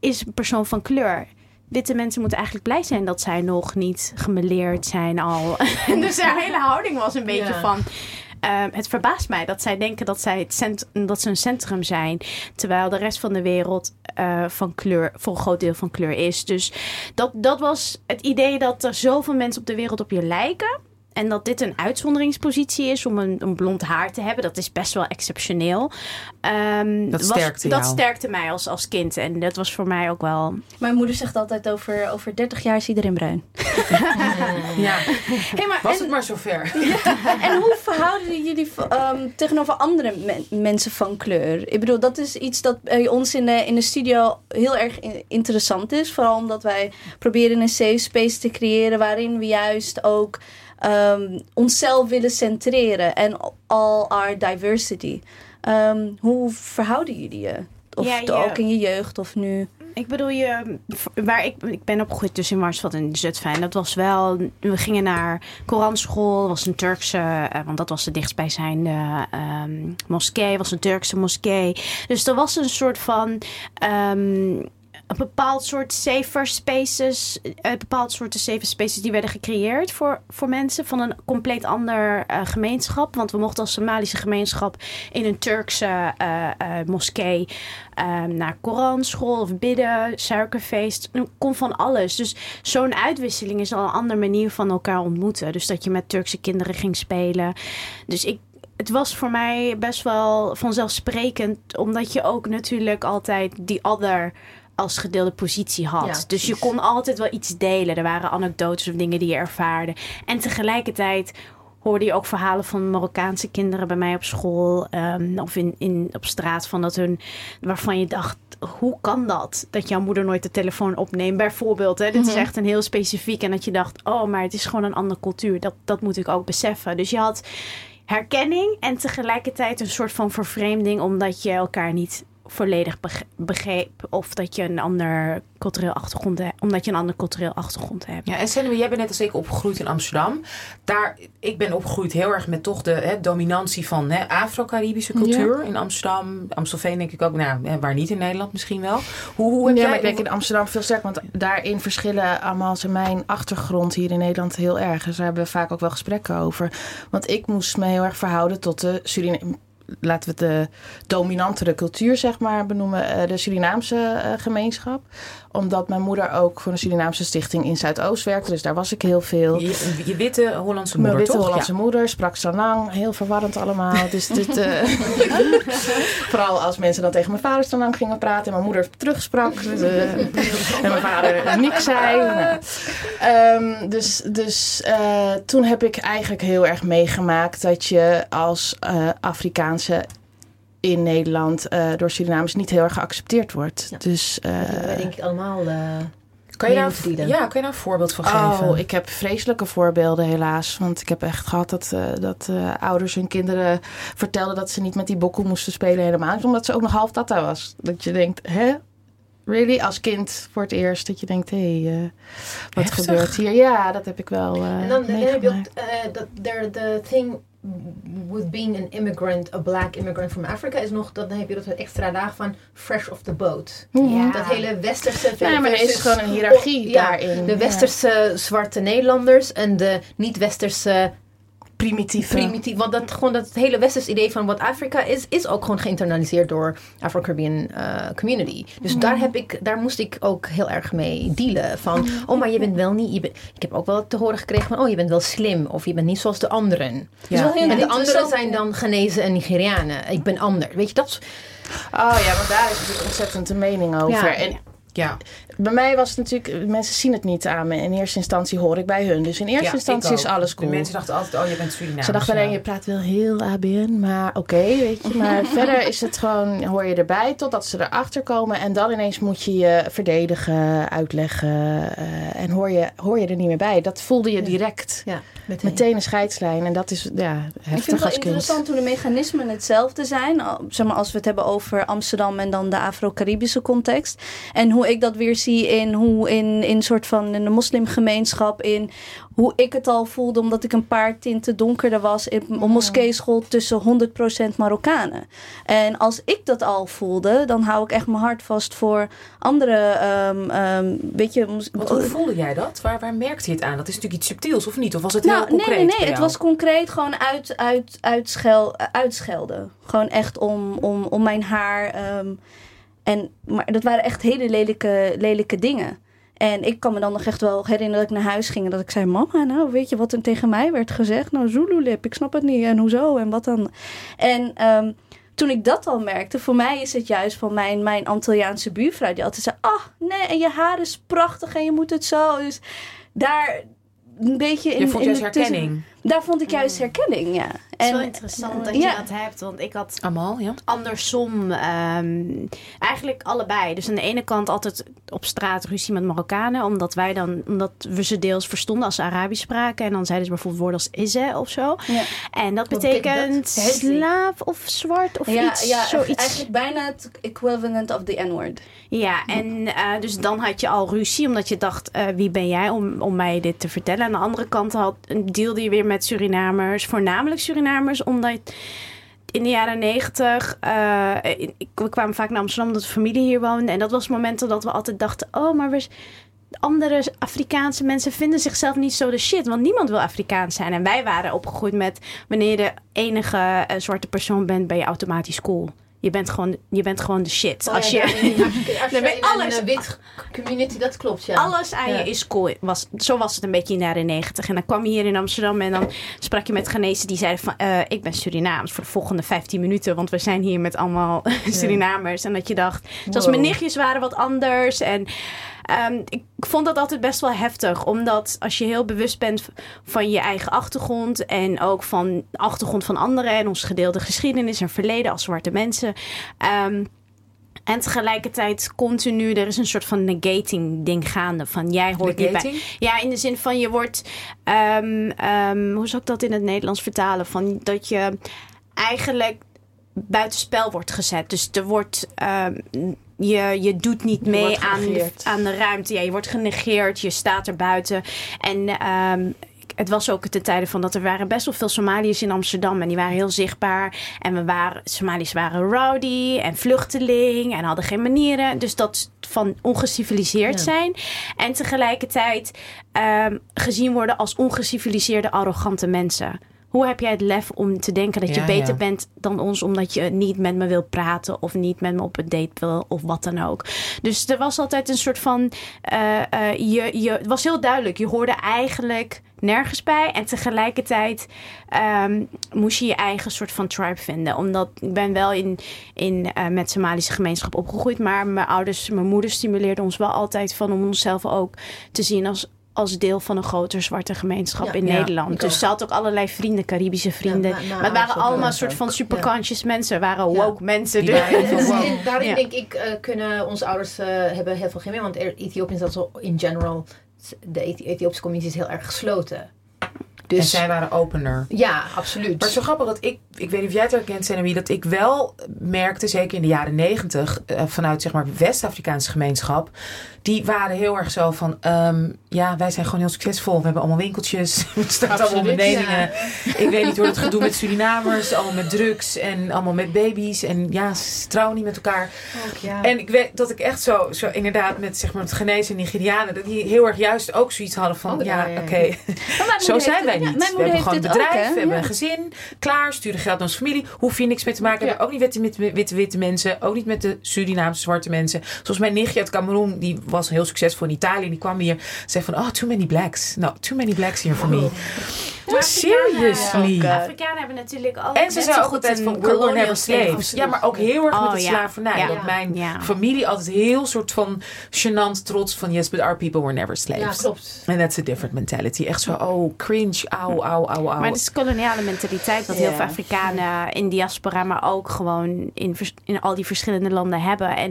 Speaker 6: is een persoon van kleur. Witte mensen moeten eigenlijk blij zijn dat zij nog niet gemeleerd zijn al. dus haar hele houding was een beetje
Speaker 4: Ja.
Speaker 6: van. ehm, het verbaast mij dat zij denken dat, zij het dat ze een centrum zijn. Terwijl de rest van de wereld eh, van kleur, voor een groot deel van kleur is. Dus dat, dat was het idee dat er zoveel mensen op de wereld op je lijken. En dat dit een uitzonderingspositie is om een, een blond haar te hebben. Dat is best wel exceptioneel. Ehm,
Speaker 1: Dat
Speaker 6: was-
Speaker 1: sterkte
Speaker 6: Dat sterkte mij als, als kind. En dat was voor mij ook wel...
Speaker 3: Mijn moeder zegt altijd over, over 30 jaar is iedereen bruin.
Speaker 1: Ja,
Speaker 3: Hey, maar
Speaker 1: was
Speaker 3: en,
Speaker 1: het maar zover.
Speaker 3: en hoe verhouden jullie ehm, tegenover andere men- mensen van kleur? Ik bedoel, dat is iets dat bij ons in de, in de studio heel erg in- interessant is. Vooral omdat wij proberen een safe space te creëren waarin we juist ook ehm, onszelf willen centreren. En all our diversity. Ehm, hoe verhouden jullie je? Of
Speaker 6: Ja,
Speaker 3: ook in je jeugd of nu?
Speaker 6: Ik bedoel, je, waar ik, ik ben opgegroeid dus in en Zutphen. En dat was wel, we gingen naar Koranschool, was een Turkse, eh, want dat was de dichtstbijzijnde ehm moskee, was een Turkse moskee. Dus er was een soort van, een bepaald soort safer spaces, een bepaald soort safer spaces die werden gecreëerd voor, voor mensen van een compleet ander eh, gemeenschap. Want we mochten als Somalische gemeenschap in een Turkse eh, eh, moskee ehm, naar Koranschool of bidden, suikerfeest. Er kon van alles. Dus zo'n uitwisseling is al een andere manier van elkaar ontmoeten. Dus dat je met Turkse kinderen ging spelen. Dus ik. Het was voor mij best wel vanzelfsprekend, omdat je ook natuurlijk altijd die other als gedeelde positie had.
Speaker 4: Ja,
Speaker 6: dus je kon altijd wel iets delen. Er waren anekdotes of dingen die je ervaarde. En tegelijkertijd hoorde je ook verhalen van Marokkaanse kinderen bij mij op school ehm, of in, in, op straat van dat hun waarvan je dacht hoe kan dat dat jouw moeder nooit de telefoon opneemt bijvoorbeeld hè? dit is echt een heel specifiek en dat je dacht oh maar het is gewoon een andere cultuur dat dat moet ik ook beseffen dus je had herkenning en tegelijkertijd een soort van vervreemding omdat je elkaar niet volledig beg- begreep of dat je een ander cultureel achtergrond hebt omdat je een ander cultureel achtergrond hebt
Speaker 1: Ja, en Senwe, jij bent net als ik opgegroeid in Amsterdam. Daar, ik ben opgegroeid heel erg met toch de hè, dominantie van hè, Afro-Caribische cultuur in Amsterdam. Amstelveen denk ik ook, nou, waar niet in Nederland misschien wel. Hoe, hoe heb
Speaker 5: ja,
Speaker 1: jij...
Speaker 5: maar ik denk in Amsterdam veel sterker. Want daarin verschillen Amals en mijn achtergrond hier in Nederland heel erg. Dus daar hebben we vaak ook wel gesprekken over. Want ik moest me heel erg verhouden tot de Suriname. Laten we het de dominantere cultuur zeg maar benoemen, eh, de Surinaamse eh, gemeenschap. Omdat mijn moeder ook voor een Surinaamse stichting in Zuidoost werkte. Dus daar was ik heel veel.
Speaker 1: Je, je witte Hollandse
Speaker 5: Mijn
Speaker 1: moeder,
Speaker 5: witte
Speaker 1: toch?
Speaker 5: Hollandse moeder sprak Sanang. Heel verwarrend allemaal. Dus dit, eh, vooral als mensen dan tegen mijn vader Sanang gingen praten. En mijn moeder terugsprak. Dus, eh, en mijn vader niks zei. Nou, ehm, dus dus eh, toen heb ik eigenlijk heel erg meegemaakt dat je als eh, Afrikaanse in Nederland eh, door Surinamers niet heel erg geaccepteerd wordt.
Speaker 4: Ja.
Speaker 5: Dus, eh,
Speaker 4: wij denk ik allemaal... eh,
Speaker 1: Kan je, daar, ja, kan je daar een voorbeeld van geven?
Speaker 5: Oh, ik heb vreselijke voorbeelden helaas. Want ik heb echt gehad dat, eh, dat eh, ouders hun kinderen vertelden dat ze niet met die bokkel moesten spelen helemaal. Omdat ze ook nog half tata was. Dat je denkt, hè? Really? Als kind voor het eerst. Dat je denkt, hé, hey, eh, wat
Speaker 1: Heftig.
Speaker 5: gebeurt hier? Ja, dat heb ik wel eh
Speaker 4: En dan, dan heb je ook eh, the thing with being an immigrant, a black immigrant from Africa, is nog dat dan heb je dat extra laag van fresh off the boat.
Speaker 5: Mhm.
Speaker 4: Dat hele westerse
Speaker 5: Nee, maar er is gewoon een hiërarchie
Speaker 4: ja,
Speaker 5: daarin.
Speaker 4: De
Speaker 5: Ja.
Speaker 4: westerse zwarte Nederlanders en de niet-westerse primitief. Want dat, gewoon dat hele westerse idee van wat Afrika is, is ook gewoon geïnternaliseerd door Afro-Caribbean eh, community. Dus daar, heb ik, daar moest ik ook heel erg mee dealen. Van, oh, maar je bent wel niet. Je bent, ik heb ook wel te horen gekregen van, oh, je bent wel slim. Of je bent niet zoals de anderen.
Speaker 1: Ja.
Speaker 4: En de anderen zijn dan Ghanese en Nigerianen. Ik ben ander. Weet je dat?
Speaker 5: Oh ja, want daar is natuurlijk ontzettend een mening over.
Speaker 4: Ja.
Speaker 5: En
Speaker 1: Ja,
Speaker 5: bij mij was het natuurlijk, mensen zien het niet aan me. In eerste instantie hoor ik bij hun. Dus in eerste
Speaker 1: Ja,
Speaker 5: instantie is alles cool.
Speaker 1: De mensen dachten altijd, oh, je bent Surinaams.
Speaker 5: Ze dachten alleen, je praat wel heel ABN, maar oké, weet je. Maar verder is het gewoon, hoor je erbij totdat ze erachter komen. En dan ineens moet je je verdedigen, uitleggen. eh, en hoor je, hoor je er niet meer bij. Dat voelde je direct.
Speaker 4: Ja, meteen.
Speaker 5: Meteen een scheidslijn. En dat is ja,
Speaker 3: Ik vind
Speaker 5: heftig
Speaker 3: het wel interessant hoe de mechanismen hetzelfde zijn. Zeg maar, als we het hebben over Amsterdam en dan de Afro-Caribische context. En hoe ik dat weer zie in hoe in, in soort van in de moslimgemeenschap. In hoe ik het al voelde omdat ik een paar tinten donkerder was. In een moskeeschool tussen 100% Marokkanen. En als ik dat al voelde, dan hou ik echt mijn hart vast voor andere. ehm, weet je,
Speaker 1: Want hoe voelde jij dat? Waar, waar merkte je het aan? Dat is natuurlijk iets subtiels, of niet? Of was het
Speaker 3: nou,
Speaker 1: heel concreet
Speaker 3: nee, nee, nee. Het was concreet gewoon uit, uit, uitschel, uitschelden. Gewoon echt om, om, om mijn haar. ehm, en, maar dat waren echt hele lelijke, lelijke dingen. En ik kan me dan nog echt wel herinneren dat ik naar huis ging en dat ik zei: Mama, nou weet je wat er tegen mij werd gezegd? Nou, Zulu-lip, ik snap het niet. En hoezo? En wat dan? En ehm, toen ik dat al merkte, voor mij is het juist van mijn, mijn Antilliaanse buurvrouw die altijd zei: Ah, nee, en je haar is prachtig en je moet het zo. Dus daar een beetje in.
Speaker 1: Je vond
Speaker 3: in de tussen-
Speaker 1: herkenning.
Speaker 3: Daar vond ik juist herkenning, ja.
Speaker 6: Het is wel interessant dat je
Speaker 3: ja.
Speaker 6: dat hebt, want ik had
Speaker 1: Amal, ja.
Speaker 6: andersom. ehm, eigenlijk allebei. Dus aan de ene kant altijd op straat ruzie met Marokkanen. Omdat wij dan, omdat we ze deels verstonden als ze Arabisch spraken. En dan zeiden ze bijvoorbeeld woorden als Izze of zo.
Speaker 3: Ja.
Speaker 6: En dat
Speaker 4: betekent
Speaker 6: slaaf of zwart of
Speaker 3: ja,
Speaker 6: iets.
Speaker 3: ja,
Speaker 6: zoiets.
Speaker 3: eigenlijk bijna het equivalent of the N-word.
Speaker 6: Ja, en eh, dus dan had je al ruzie, omdat je dacht: eh, wie ben jij om, om mij dit te vertellen? Aan de andere kant had, deelde je weer met Surinamers, voornamelijk Surinamers, omdat in de jaren negentig, ik- we kwamen vaak naar Amsterdam omdat de familie hier woonde. En dat was momenten dat we altijd dachten: oh, maar we, andere Afrikaanse mensen vinden zichzelf niet zo de shit. Want niemand wil Afrikaans zijn. En wij waren opgegroeid met wanneer je de enige eh, zwarte persoon bent, ben je automatisch cool. Je bent gewoon, je bent gewoon de shit.
Speaker 4: Oh,
Speaker 6: als
Speaker 4: ja,
Speaker 6: je,
Speaker 4: als in
Speaker 6: alles-
Speaker 4: een wit community, dat klopt, ja.
Speaker 6: alles aan
Speaker 4: Ja.
Speaker 6: je is cool. Was, zo was het een beetje in de jaren negentig. En dan kwam je hier in Amsterdam en dan sprak je met Genezen die zeiden van... eh, ik ben Surinaams voor de volgende 15 minuten. Want we zijn hier met allemaal Surinamers. En dat je dacht, zoals
Speaker 4: Wow.
Speaker 6: mijn nichtjes waren wat anders. En ehm, ik vond dat altijd best wel heftig. Omdat als je heel bewust bent van je eigen achtergrond... en ook van de achtergrond van anderen... en ons gedeelde geschiedenis en verleden als zwarte mensen... ehm, en tegelijkertijd continu, er is een soort van negating ding gaande. Van jij hoort niet bij.
Speaker 1: Negating?
Speaker 6: Ja, in de zin van je wordt. ehm, hoe zou ik dat in het Nederlands vertalen? Van dat je eigenlijk buitenspel wordt gezet. Dus er wordt. Je, je doet niet
Speaker 5: Je
Speaker 6: mee aan aan de ruimte. Ja, je wordt genegeerd, je staat er buiten. En ehm, het was ook ten tijde van dat er waren best wel veel Somaliërs in Amsterdam. En die waren heel zichtbaar. En we waren, Somaliërs waren rowdy en vluchteling en hadden geen manieren. Dus dat van ongeciviliseerd
Speaker 4: Ja.
Speaker 6: zijn. En tegelijkertijd ehm, gezien worden als ongeciviliseerde, arrogante mensen. Hoe heb jij het lef om te denken dat je
Speaker 1: Ja,
Speaker 6: beter
Speaker 1: ja.
Speaker 6: bent dan ons omdat je niet met me wil praten of niet met me op een date wil of wat dan ook. Dus er was altijd een soort van, eh, eh, je, je, het was heel duidelijk, je hoorde eigenlijk nergens bij en tegelijkertijd ehm, moest je je eigen soort van tribe vinden. Omdat ik ben wel in, in eh, met Somalische gemeenschap opgegroeid, maar mijn ouders, mijn moeder stimuleerde ons wel altijd van om onszelf ook te zien als als deel van een grotere zwarte gemeenschap
Speaker 4: Ja,
Speaker 6: in
Speaker 1: ja,
Speaker 6: Nederland. Dus
Speaker 4: ook.
Speaker 6: ze had ook allerlei vrienden, Caribische vrienden.
Speaker 4: Ja, maar- maar
Speaker 6: maar het waren allemaal een soort van
Speaker 4: Ja.
Speaker 6: superconscious mensen. waren
Speaker 4: Ja.
Speaker 6: woke mensen. Dus-
Speaker 4: daarin
Speaker 6: Ja.
Speaker 4: denk ik, eh, kunnen onze ouders eh, hebben heel veel gemeen. Want Ethiopië is dat zo in general, de Ethi- Ethiopische community is heel erg gesloten.
Speaker 1: En
Speaker 4: Dus
Speaker 1: zij waren opener.
Speaker 4: ja, absoluut.
Speaker 1: Maar zo grappig dat ik, ik weet niet of jij het herkent, Senemi, dat ik wel merkte, zeker in de jaren negentig, eh, vanuit zeg maar West-Afrikaanse gemeenschap, die waren heel erg zo van, ehm, ja, wij zijn gewoon heel succesvol. We hebben allemaal winkeltjes, we staan allemaal ondernemingen. Ik weet niet hoe het gedoe met Surinamers, allemaal met drugs en allemaal met baby's. En ja, ze trouwen niet met elkaar.
Speaker 4: Ook, ja.
Speaker 1: En ik weet dat ik echt zo, zo inderdaad met zeg maar het genezen Nigerianen, dat die heel erg juist ook zoiets hadden van,
Speaker 4: Oh,
Speaker 1: ja, oké, zo zijn
Speaker 3: heeft
Speaker 1: wij
Speaker 3: ja,
Speaker 1: we hebben gewoon een
Speaker 3: ook,
Speaker 1: bedrijf, we hebben
Speaker 3: Ja.
Speaker 1: een gezin, klaar, sturen geld naar onze familie. Hoef je niks mee te maken hebben. Ook niet met de witte, witte, witte, mensen, ook niet met de Surinaamse zwarte mensen. Zoals mijn nichtje uit Cameroen, die was heel succesvol in Italië. Die kwam hier, zei van, oh, too many blacks. No, too many blacks here for me.
Speaker 6: Maar
Speaker 1: Seriously.
Speaker 3: Ja,
Speaker 6: Afrikanen hebben natuurlijk ook.
Speaker 1: En ze
Speaker 6: zo
Speaker 1: ook
Speaker 6: goed
Speaker 1: altijd van,
Speaker 6: colonial
Speaker 1: never slaves. Ja, maar ook heel erg met
Speaker 6: Oh,
Speaker 1: de
Speaker 6: ja.
Speaker 1: slavernij.
Speaker 6: Ja.
Speaker 1: Dat mijn
Speaker 6: Ja.
Speaker 1: familie altijd heel soort van gênant trots van, yes, but our people were never slaves.
Speaker 4: ja, klopt.
Speaker 1: And that's a different mentality. Echt zo, oh, cringe, auw, auw, auw, auw.
Speaker 6: Maar het is koloniale mentaliteit wat
Speaker 3: Ja.
Speaker 6: heel veel Afrikanen in diaspora, maar ook gewoon in, in al die verschillende landen hebben. En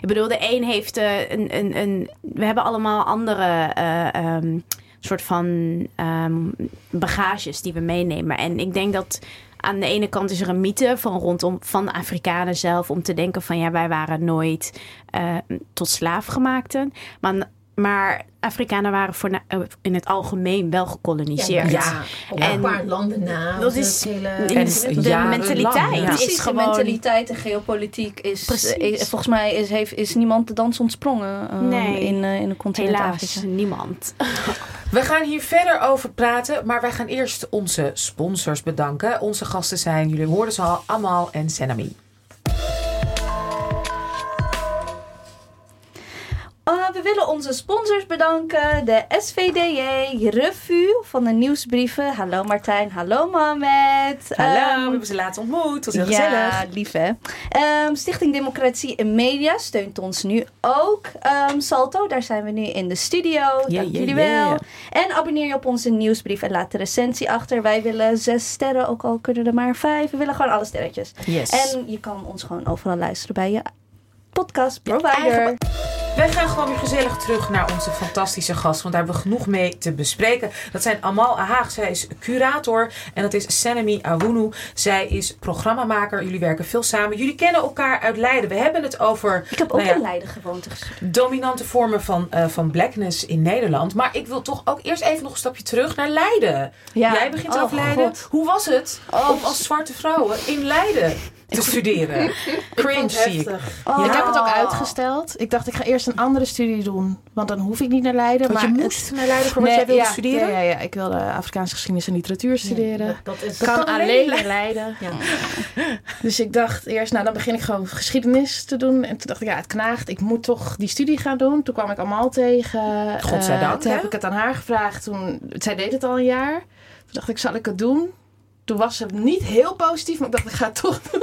Speaker 6: ik bedoel, de een heeft eh, een, een, een. We hebben allemaal andere. eh, ehm, soort van ehm, bagages die we meenemen. En ik denk dat aan de ene kant is er een mythe van rondom van Afrikanen zelf om te denken van ja, wij waren nooit eh, tot slaafgemaakten. Maar, maar Afrikanen waren voor, in het algemeen wel gekoloniseerd.
Speaker 1: Ja.
Speaker 4: Op
Speaker 6: En
Speaker 4: een paar landen na.
Speaker 6: dat is-
Speaker 4: hele...
Speaker 6: En de mentaliteit
Speaker 1: ja.
Speaker 6: is
Speaker 3: Precies, de
Speaker 6: gewoon...
Speaker 3: mentaliteit en geopolitiek is,
Speaker 6: Precies.
Speaker 3: eh, volgens mij is, heeft, is niemand de dans ontsprongen eh,
Speaker 6: Nee.
Speaker 3: in, eh, in de continent
Speaker 6: Helaas
Speaker 3: Afrika.
Speaker 6: niemand.
Speaker 1: We gaan hier verder over praten, maar wij gaan eerst onze sponsors bedanken. Onze gasten zijn, jullie hoorden ze al, Amal en Senami.
Speaker 3: Uh, we willen onze sponsors bedanken. De SVDJ, Revue van de nieuwsbrieven. Hallo Martijn, hallo Mohamed.
Speaker 1: Hallo,
Speaker 3: Ehm,
Speaker 1: we hebben ze laatst ontmoet. Dat was heel
Speaker 3: ja,
Speaker 1: gezellig.
Speaker 3: lief hè. Ehm, Stichting Democratie en Media steunt ons nu ook. Ehm, Salto, daar zijn we nu in de studio. Dank
Speaker 1: yeah,
Speaker 3: jullie
Speaker 1: yeah.
Speaker 3: wel. En abonneer je op onze nieuwsbrief en laat de recensie achter. Wij willen zes sterren, ook al kunnen er maar vijf. We willen gewoon alle sterretjes.
Speaker 1: Yes.
Speaker 3: En je kan ons gewoon overal luisteren bij je podcast
Speaker 1: Ja,
Speaker 3: provider.
Speaker 1: Wij gaan gewoon weer gezellig terug naar onze fantastische gast. Want daar hebben we genoeg mee te bespreken. Dat zijn Amal Ahaag. Zij is curator. En dat is Senemi Awunu. Zij is programmamaker. Jullie werken veel samen. Jullie kennen elkaar uit Leiden. We hebben het over
Speaker 3: Ik heb ook
Speaker 1: nou ja,
Speaker 3: in Leiden gewoond. dus-
Speaker 1: dominante vormen van, eh, van blackness in Nederland. Maar ik wil toch ook eerst even nog een stapje terug naar Leiden.
Speaker 3: Ja.
Speaker 1: Jij begint
Speaker 3: Oh,
Speaker 1: over Leiden.
Speaker 3: God.
Speaker 1: Hoe was het
Speaker 3: Oh.
Speaker 1: om als zwarte vrouwen in Leiden te studeren? Cringe zie ik.
Speaker 3: Oh.
Speaker 5: Ik heb het ook uitgesteld. Ik dacht, ik ga eerst een andere studie doen. Want dan hoef ik niet naar Leiden.
Speaker 1: Want
Speaker 5: maar
Speaker 1: je
Speaker 5: het-
Speaker 1: moest naar Leiden voor wat
Speaker 5: Nee,
Speaker 1: jij wilde
Speaker 5: ja,
Speaker 1: studeren?
Speaker 5: Ja, ja, ja, ik wilde Afrikaanse geschiedenis en literatuur studeren.
Speaker 4: Dat is...
Speaker 5: kan
Speaker 1: kan alleen in
Speaker 5: Leiden.
Speaker 4: Ja.
Speaker 5: Dus ik dacht eerst, nou dan begin ik gewoon geschiedenis te doen. En toen dacht ik, ja, het knaagt. Ik moet toch die studie gaan doen. Toen kwam ik Amal tegen.
Speaker 1: Godzijdank,
Speaker 5: Eh, toen heb ik het aan haar gevraagd. Toen, zij deed het al een jaar. Toen dacht ik, zal ik het doen? Toen was ze niet heel positief, maar ik dacht, ik ga het toch doen.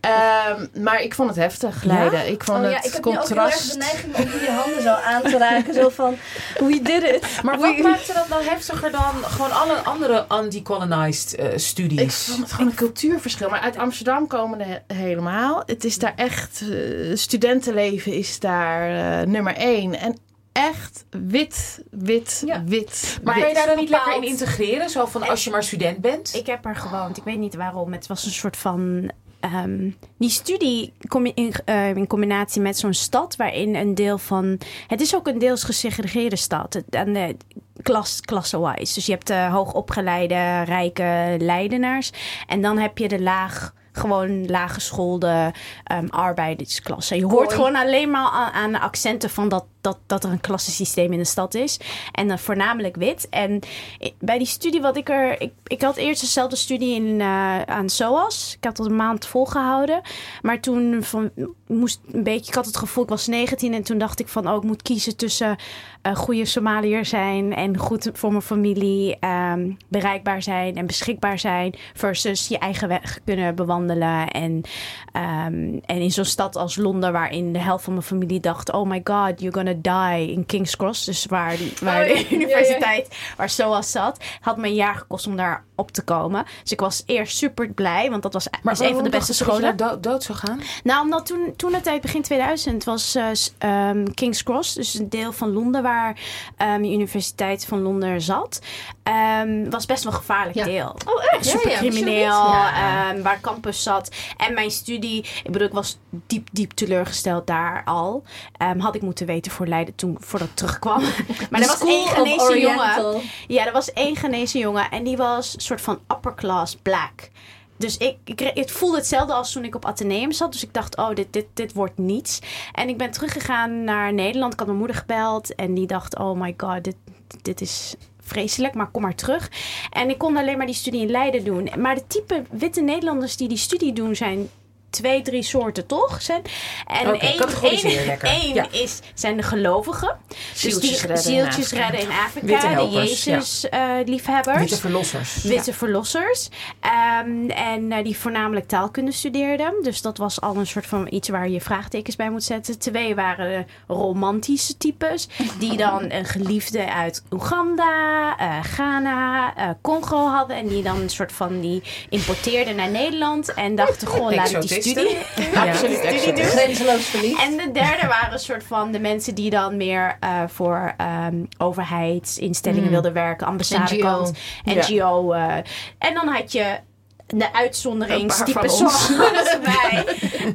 Speaker 5: Ehm, maar ik vond het heftig, Leiden. Ik vond
Speaker 3: Oh
Speaker 5: het
Speaker 3: ja, ik heb nu ook heel erg
Speaker 5: contrast.
Speaker 3: de neiging om je handen zo aan te raken. Zo van, we did it.
Speaker 1: Maar wat maakte dat nou heftiger dan gewoon alle andere undecolonized eh,
Speaker 5: Ik
Speaker 1: studies?
Speaker 5: vond het gewoon een cultuurverschil. Maar uit Amsterdam komende he- helemaal. Het is daar echt... eh, studentenleven is daar eh, nummer één. En echt wit, wit,
Speaker 3: Ja.
Speaker 5: wit,
Speaker 1: Maar
Speaker 5: wit.
Speaker 1: kan je daar dan niet lekker in integreren? Zo van als je maar student bent?
Speaker 6: Ik heb er gewoond. Ik weet niet waarom. Het was een soort van. ehm, die studie kom je in, eh, in combinatie met zo'n stad waarin een deel van. Het is ook een deels gesegregeerde stad. Aan de klas, klasse-wise. Dus je hebt de hoogopgeleide, rijke Leidenaars. En dan heb je de laag. Gewoon laaggeschoolde um, arbeidersklasse. Je hoort gewoon alleen maar aan, aan de accenten van dat dat, dat er een klassensysteem in de stad is. En voornamelijk wit. En bij die studie wat ik er... Ik, ik had eerst dezelfde studie in, eh, aan SOAS. Ik had dat een maand volgehouden. Maar toen van, moest een beetje... Ik had het gevoel, ik was 19 en toen dacht ik van... Oh, ik moet kiezen tussen eh goede Somaliër zijn... en goed voor mijn familie ehm, bereikbaar zijn en beschikbaar zijn... versus je eigen weg kunnen bewandelen. En, ehm, en in zo'n stad als Londen... waarin de helft van mijn familie dacht... Oh my god, you're gonna die in King's Cross. Dus waar, die, waar de universiteit, waar SOAS zat... had me een jaar gekost om daar op te komen. Dus ik was eerst super blij, want dat was, was een van de beste
Speaker 1: dat
Speaker 6: scholen.
Speaker 1: dood, zou gaan?
Speaker 6: Nou, omdat toen, toen het tijd begin 2000 was eh, ehm, King's Cross, dus een deel van Londen waar ehm, de Universiteit van Londen zat, ehm, was best wel een gevaarlijk
Speaker 4: Ja.
Speaker 6: deel.
Speaker 4: Oh, echt?
Speaker 6: Super
Speaker 4: Ja, ja,
Speaker 6: crimineel.
Speaker 4: Ja.
Speaker 6: waar campus zat. En mijn studie, ik bedoel, ik was diep, diep teleurgesteld daar al. Had ik moeten weten Leiden toen, voordat ik terugkwam. maar er was één Ghanese jongen. Ja, er was één Ghanese jongen en die was een soort van upper class black. Dus ik, ik, het voelde hetzelfde als toen ik op Atheneum zat. Dus ik dacht, oh, dit, dit, dit wordt niets. En ik ben teruggegaan naar Nederland. Ik had mijn moeder gebeld en die dacht, oh my god, dit, dit is vreselijk, maar kom maar terug. En ik kon alleen maar die studie in Leiden doen. Maar de type witte Nederlanders die die studie doen zijn twee, drie soorten, toch? Zijn, en
Speaker 1: Oké,
Speaker 6: één, één,
Speaker 1: Ja.
Speaker 6: is, zijn de gelovigen.
Speaker 5: Zieltjes
Speaker 6: dus die
Speaker 5: redden in
Speaker 6: zieltjes
Speaker 5: Afrika.
Speaker 6: redden in Afrika. De
Speaker 1: ja.
Speaker 6: Jezus-liefhebbers.
Speaker 1: Witte verlossers.
Speaker 6: Witte verlossers. Ehm, en eh, die voornamelijk taalkunde studeerden. Dus dat was al een soort van iets waar je vraagtekens bij moet zetten. Twee waren romantische types. Die dan een geliefde uit Oeganda, eh, Ghana, eh, Congo hadden. En die dan een soort van die importeerden naar Nederland. En dachten, goh, laat ik die. Studie,
Speaker 1: Ja.
Speaker 4: Grenzeloos verliefd.
Speaker 6: En de derde waren een soort van de mensen die dan meer eh, voor ehm, overheidsinstellingen wilden werken, ambassadekant, NGO. eh. en dan had je de uitzonderingstype
Speaker 5: van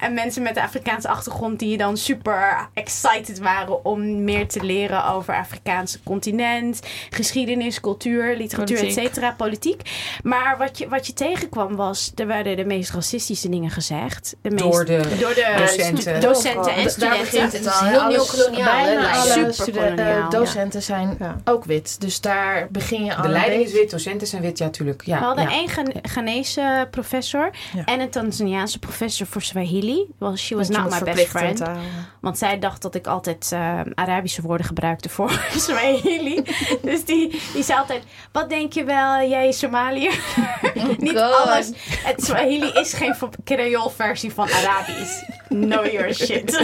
Speaker 6: en mensen met de Afrikaanse achtergrond die dan super excited waren om meer te leren over Afrikaanse continent, geschiedenis, cultuur, literatuur, et
Speaker 5: Politiek.
Speaker 6: cetera, politiek. Maar wat je, wat je tegenkwam was, er werden de meest racistische dingen gezegd. De meest,
Speaker 1: Door de
Speaker 6: door de
Speaker 1: docenten.
Speaker 6: docenten en
Speaker 5: Daar
Speaker 6: studenten.
Speaker 5: begint het
Speaker 4: is
Speaker 5: al.
Speaker 4: heel
Speaker 5: Alles-
Speaker 4: neocoloniaal,
Speaker 5: Bijna alle
Speaker 6: Super
Speaker 5: studen- eh, docenten zijn
Speaker 4: Ja.
Speaker 5: ook wit. Dus daar begin je al
Speaker 1: De leiding is wit, docenten zijn wit, ja, natuurlijk. Ja,
Speaker 6: We hadden
Speaker 1: ja.
Speaker 6: één Ghan- Ghanese professor
Speaker 5: Ja.
Speaker 6: en een Tanzaniaanse professor voor Swahili. Well, she was not my best friend.
Speaker 5: taal.
Speaker 6: Want zij dacht dat ik altijd eh, Arabische woorden gebruikte voor Swahili. dus die, die zei altijd, wat denk je wel, jij is Somaliër? Niet
Speaker 3: God.
Speaker 6: alles. Het Swahili is geen Creole versie van Arabisch. Know your shit.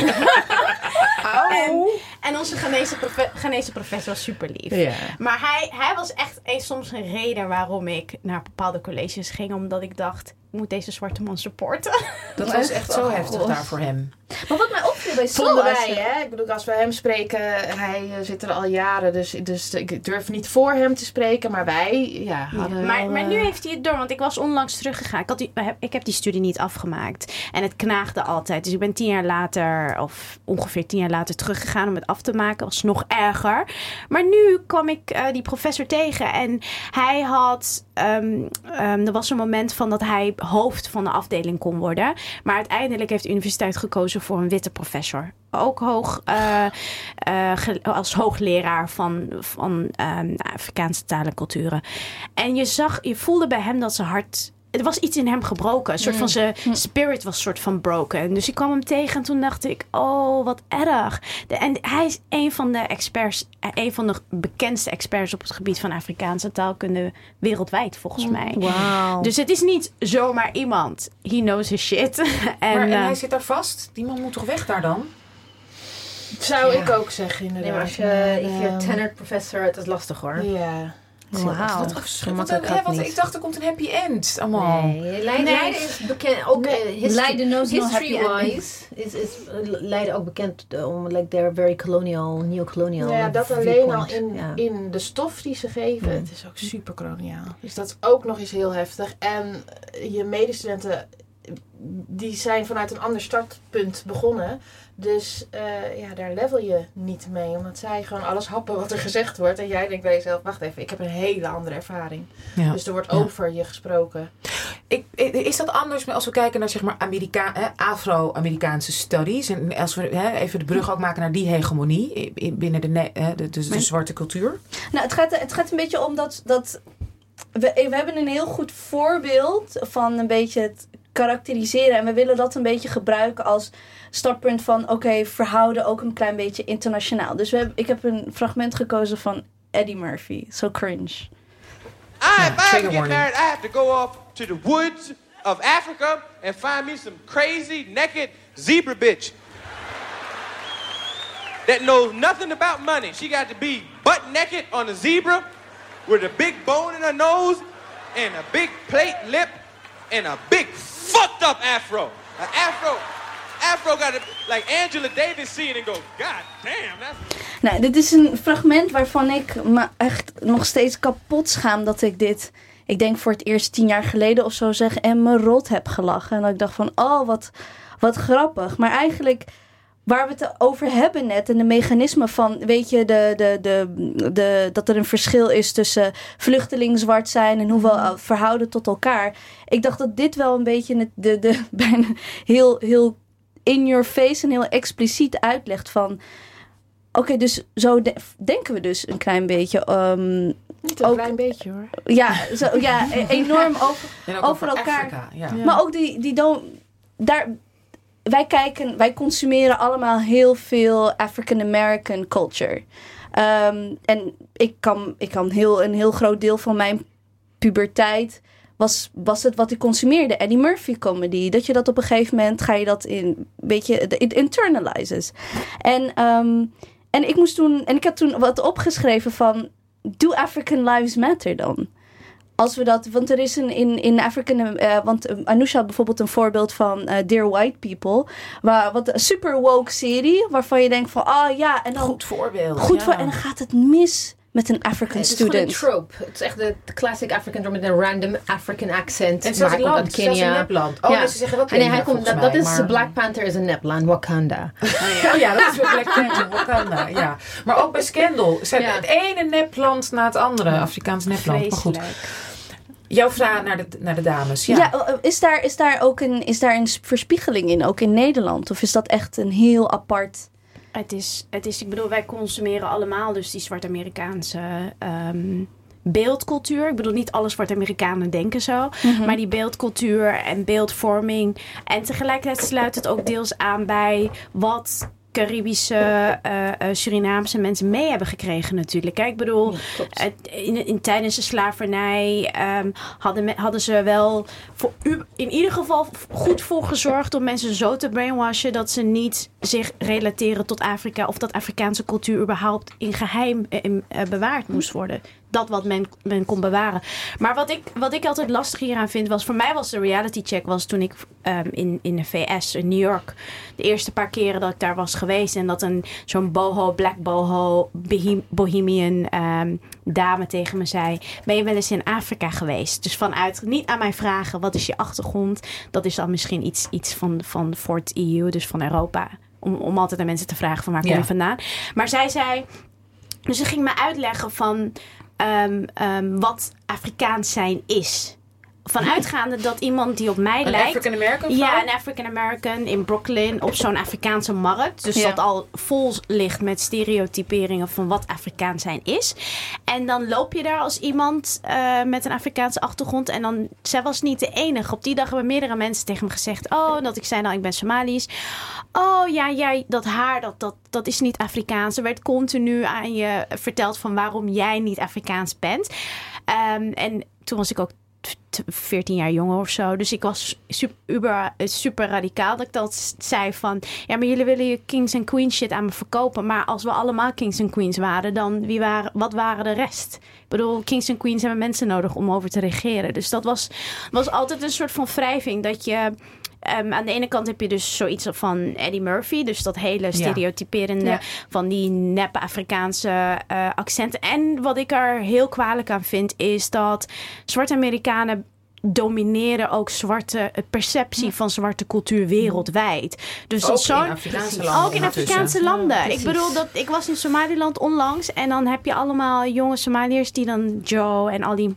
Speaker 6: en, en onze Ghanese, profe- Ghanese professor was super lief. Maar hij, hij was echt soms een reden waarom ik naar bepaalde colleges ging. Omdat ik dacht, moet deze zwarte man supporten.
Speaker 1: Dat was echt zo heftig daar voor hem.
Speaker 3: Maar wat mij opviel bij
Speaker 5: wij, hè? Ik bedoel, als we hem spreken, hij eh, zit er al jaren, dus, dus ik durf niet voor hem te spreken, maar wij, ja, hadden
Speaker 6: maar,
Speaker 5: wel,
Speaker 6: maar
Speaker 5: eh,
Speaker 6: nu heeft hij het door, want ik was onlangs teruggegaan. Ik, had die, ik heb die studie niet afgemaakt. En het knaagde altijd. Dus ik ben tien jaar later, of ongeveer tien jaar later, teruggegaan om het af te maken. was nog erger. Maar nu kwam ik eh, die professor tegen en hij had. ehm, ehm, er was een moment van dat hij hoofd van de afdeling kon worden. Maar uiteindelijk heeft de universiteit gekozen voor een witte professor. Ook hoog, eh, eh, als hoogleraar van, van ehm, Afrikaanse talen en culturen. En je zag, je voelde bij hem dat zijn hart. Er was iets in hem gebroken. Een soort van zijn spirit was soort van broken. Dus ik kwam hem tegen en toen dacht ik: Oh, wat erg. De, en hij is een van de experts, eh, een van de bekendste experts op het gebied van Afrikaanse taalkunde wereldwijd, volgens mij.
Speaker 5: Wauw.
Speaker 6: Dus het is niet zomaar iemand. He knows his shit. en,
Speaker 1: maar, en
Speaker 6: eh,
Speaker 1: hij zit daar vast. Die man moet toch weg daar dan?
Speaker 5: Zou
Speaker 1: Ja.
Speaker 5: ik ook zeggen, inderdaad.
Speaker 4: Nee, maar als je, if you're tenured professor, het is lastig hoor.
Speaker 5: Ja.
Speaker 3: Wauw.
Speaker 1: Wat
Speaker 5: gaat
Speaker 1: want
Speaker 5: niet.
Speaker 1: ik dacht er komt een happy end. Allemaal.
Speaker 4: Nee, Leiden,
Speaker 6: Nee.
Speaker 4: Leiden is bekend, ook
Speaker 3: Nee,
Speaker 4: eh, history,
Speaker 3: Leiden knows no happy
Speaker 4: history-wise is, is Leiden ook bekend eh, om, like, they're very colonial, neo-colonial.
Speaker 5: Ja, dat alleen al in,
Speaker 4: Ja.
Speaker 5: in de stof die ze geven.
Speaker 4: Mm.
Speaker 5: Het is ook super koloniaal. Dus dat is ook nog eens heel heftig. En je medestudenten, die zijn vanuit een ander startpunt begonnen. Dus eh, ja, daar level je niet mee. Omdat zij gewoon alles happen wat er gezegd wordt. En jij denkt bij jezelf, wacht even, ik heb een hele andere ervaring.
Speaker 1: Ja.
Speaker 5: Dus er wordt
Speaker 1: Ja.
Speaker 5: over je gesproken.
Speaker 1: Ik, is dat anders als we kijken naar zeg maar Amerika, hè, Afro-Amerikaanse studies? En als we hè, even de brug ook maken naar die hegemonie binnen de, hè, de, dus de zwarte cultuur.
Speaker 3: Nou, het gaat, het gaat een beetje om dat. dat we, we hebben een heel goed voorbeeld van een beetje het karakteriseren. En we willen dat een beetje gebruiken als startpunt van: oké, verhouden ook een klein beetje internationaal. Dus we hebben, ik heb een fragment gekozen van Eddie Murphy. Zo cringe.
Speaker 7: I, if I ever get married, I have to go off to the woods of Africa and find me some crazy, naked zebra bitch that knows nothing about money. She got to be butt naked on a zebra with a big bone in her nose and a big plate lip and a big fucked up afro. An afro, afro got like Angela Davis see it and go, God damn, that's
Speaker 3: Nou, dit is een fragment waarvan ik me echt nog steeds kapot schaam dat ik dit, ik denk voor het eerst tien jaar geleden of zo zeg, en me rot heb gelachen. En dat ik dacht van, oh, wat, wat grappig. Maar eigenlijk, waar we het over hebben net en de mechanismen van, weet je, de, de, de, de, dat er een verschil is tussen vluchteling zwart zijn en hoe we uh, verhouden tot elkaar. Ik dacht dat dit wel een beetje het, de, de, bijna heel, heel in your face en heel expliciet uitlegt van. Oké, dus zo de- denken we dus een klein beetje. ehm,
Speaker 5: Niet een
Speaker 3: Ook-
Speaker 5: klein beetje hoor.
Speaker 3: ja, zo, ja, e- enorm over.
Speaker 1: En ook
Speaker 3: Over
Speaker 1: over
Speaker 3: elkaar.
Speaker 1: Afrika, ja.
Speaker 3: Maar ook die, die don't, daar, wij kijken, wij consumeren allemaal heel veel African American culture. Ehm, en ik kan, ik kan heel, een heel groot deel van mijn puberteit was, was het wat ik consumeerde. Eddie Murphy comedy. Dat je dat op een gegeven moment ga je dat in, weet je, it internalizes. En, ehm, en ik moest toen, en ik heb toen wat opgeschreven van, do African lives matter dan? Als we dat, want er is een in, in African, eh, want Anousha had bijvoorbeeld een voorbeeld van eh, Dear White People, waar wat een super woke serie, waarvan je denkt van, ah ja, en dan
Speaker 1: Goed voorbeeld.
Speaker 3: goed
Speaker 1: ja.
Speaker 3: voor, en dan gaat het mis met een African
Speaker 4: Het is gewoon een
Speaker 3: student.
Speaker 4: trope. Het is echt de de classic African drama met een random African accent.
Speaker 1: En
Speaker 4: maar hij komt uit
Speaker 1: zelfs een
Speaker 4: Kenia.
Speaker 1: nepland. Oh,
Speaker 4: Ja.
Speaker 1: nee, ze zeggen wel
Speaker 4: En nee,
Speaker 1: Kenia,
Speaker 4: hij komt, dat, dat is
Speaker 1: maar-
Speaker 4: Black Panther is een nepland, Wakanda.
Speaker 1: Oh ja, dat is Black Panther, Wakanda, ja. Maar ook bij Scandal. Zijn
Speaker 4: Ja.
Speaker 1: Het ene nepland na het andere. Afrikaans nepland. Maar goed. Jouw vraag naar de, naar de dames. Ja.
Speaker 3: Ja, eh, is, daar, is, daar ook een, is daar een verspiegeling in, ook in Nederland? Of is dat echt een heel apart...
Speaker 6: Het is, het is, ik bedoel, wij consumeren allemaal dus die zwart-Amerikaanse ehm, beeldcultuur. Ik bedoel, niet alle zwart-Amerikanen denken zo. Maar die beeldcultuur en beeldvorming. En tegelijkertijd sluit het ook deels aan bij wat Caribische, eh, eh, Surinaamse mensen mee hebben gekregen natuurlijk. Kijk, ik bedoel, in, in, tijdens de slavernij ehm, hadden, me- hadden ze wel voor u, in ieder geval goed voor gezorgd om mensen zo te brainwashen dat ze niet zich relateren tot Afrika of dat Afrikaanse cultuur überhaupt in geheim eh, in, bewaard moest worden. Dat wat men, men kon bewaren. Maar wat ik, wat ik altijd lastig hieraan vind was, voor mij was de reality check was toen ik ehm, in, in de VS, in New York, de eerste paar keren dat ik daar was geweest en dat een zo'n boho, black boho, bohem- bohemian ehm, dame tegen me zei: Ben je wel eens in Afrika geweest? Dus vanuit niet aan mij vragen: wat is je achtergrond? Dat is dan misschien iets, iets van, van het EU, dus van Europa. Om, om altijd aan mensen te vragen: van waar kom
Speaker 1: Ja.
Speaker 6: je vandaan? Maar zij zei. Dus ze ging me uitleggen van ehm, wat Afrikaans zijn is. Vanuitgaande dat iemand die op mij
Speaker 1: Een
Speaker 6: lijkt.
Speaker 1: African American
Speaker 6: Ja, een African American in Brooklyn op zo'n Afrikaanse markt. Dus
Speaker 3: Ja.
Speaker 6: dat al vol ligt met stereotyperingen van wat Afrikaans zijn is. En dan loop je daar als iemand eh, met een Afrikaanse achtergrond. En dan, zij was niet de enige. Op die dag hebben meerdere mensen tegen me gezegd: Oh, dat ik zei nou, ik ben Somalisch. Oh ja, jij, dat haar, dat, dat, dat is niet Afrikaans. Er werd continu aan je verteld van waarom jij niet Afrikaans bent. Ehm, en toen was ik ook 14 jaar jonger of zo. Dus ik was super, eh, super radicaal. Dat ik dat zei van... Ja, maar jullie willen je kings en queens shit aan me verkopen. Maar als we allemaal kings en queens waren... dan wie waren, wat waren de rest? Ik bedoel, kings en queens hebben mensen nodig om over te regeren. Dus dat was, was altijd een soort van wrijving. Dat je... ehm, aan de ene kant heb je dus zoiets van Eddie Murphy. Dus dat hele stereotyperende
Speaker 3: Ja.
Speaker 6: van die neppe Afrikaanse eh, accenten. En wat ik er heel kwalijk aan vind, is dat zwarte Amerikanen domineren ook zwarte eh, perceptie van zwarte cultuur wereldwijd. Dus
Speaker 1: Ook
Speaker 6: dat
Speaker 1: in Afrikaanse landen
Speaker 6: ook in. Afrikaanse landen. ik bedoel dat ik was in Somaliland onlangs en dan heb je allemaal jonge Somaliërs die dan Joe en al die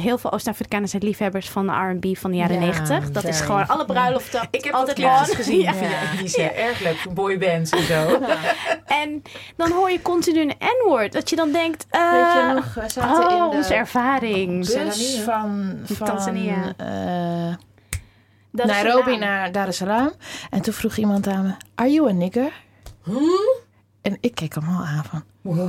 Speaker 6: heel veel Oost-Afrikanen zijn liefhebbers van de R&B van de jaren
Speaker 4: Ja,
Speaker 6: 90. Dat is gewoon alle bruiloften.
Speaker 1: Ik heb
Speaker 6: altijd on.
Speaker 1: gezien
Speaker 6: Ja.
Speaker 1: via die zijn erg leuk boybands en zo.
Speaker 6: En dan hoor je continu een N-woord. Dat je dan denkt, eh,
Speaker 5: Weet je nog, we zaten
Speaker 6: oh,
Speaker 5: in
Speaker 6: onze ervaring.
Speaker 5: bus
Speaker 1: Tanzania.
Speaker 5: van, van
Speaker 6: Tanzania.
Speaker 5: eh,
Speaker 6: Dat is de
Speaker 5: Nairobi naar Dar es Salaam. En toen vroeg iemand aan me, are you a nigger? En ik keek hem al aan van,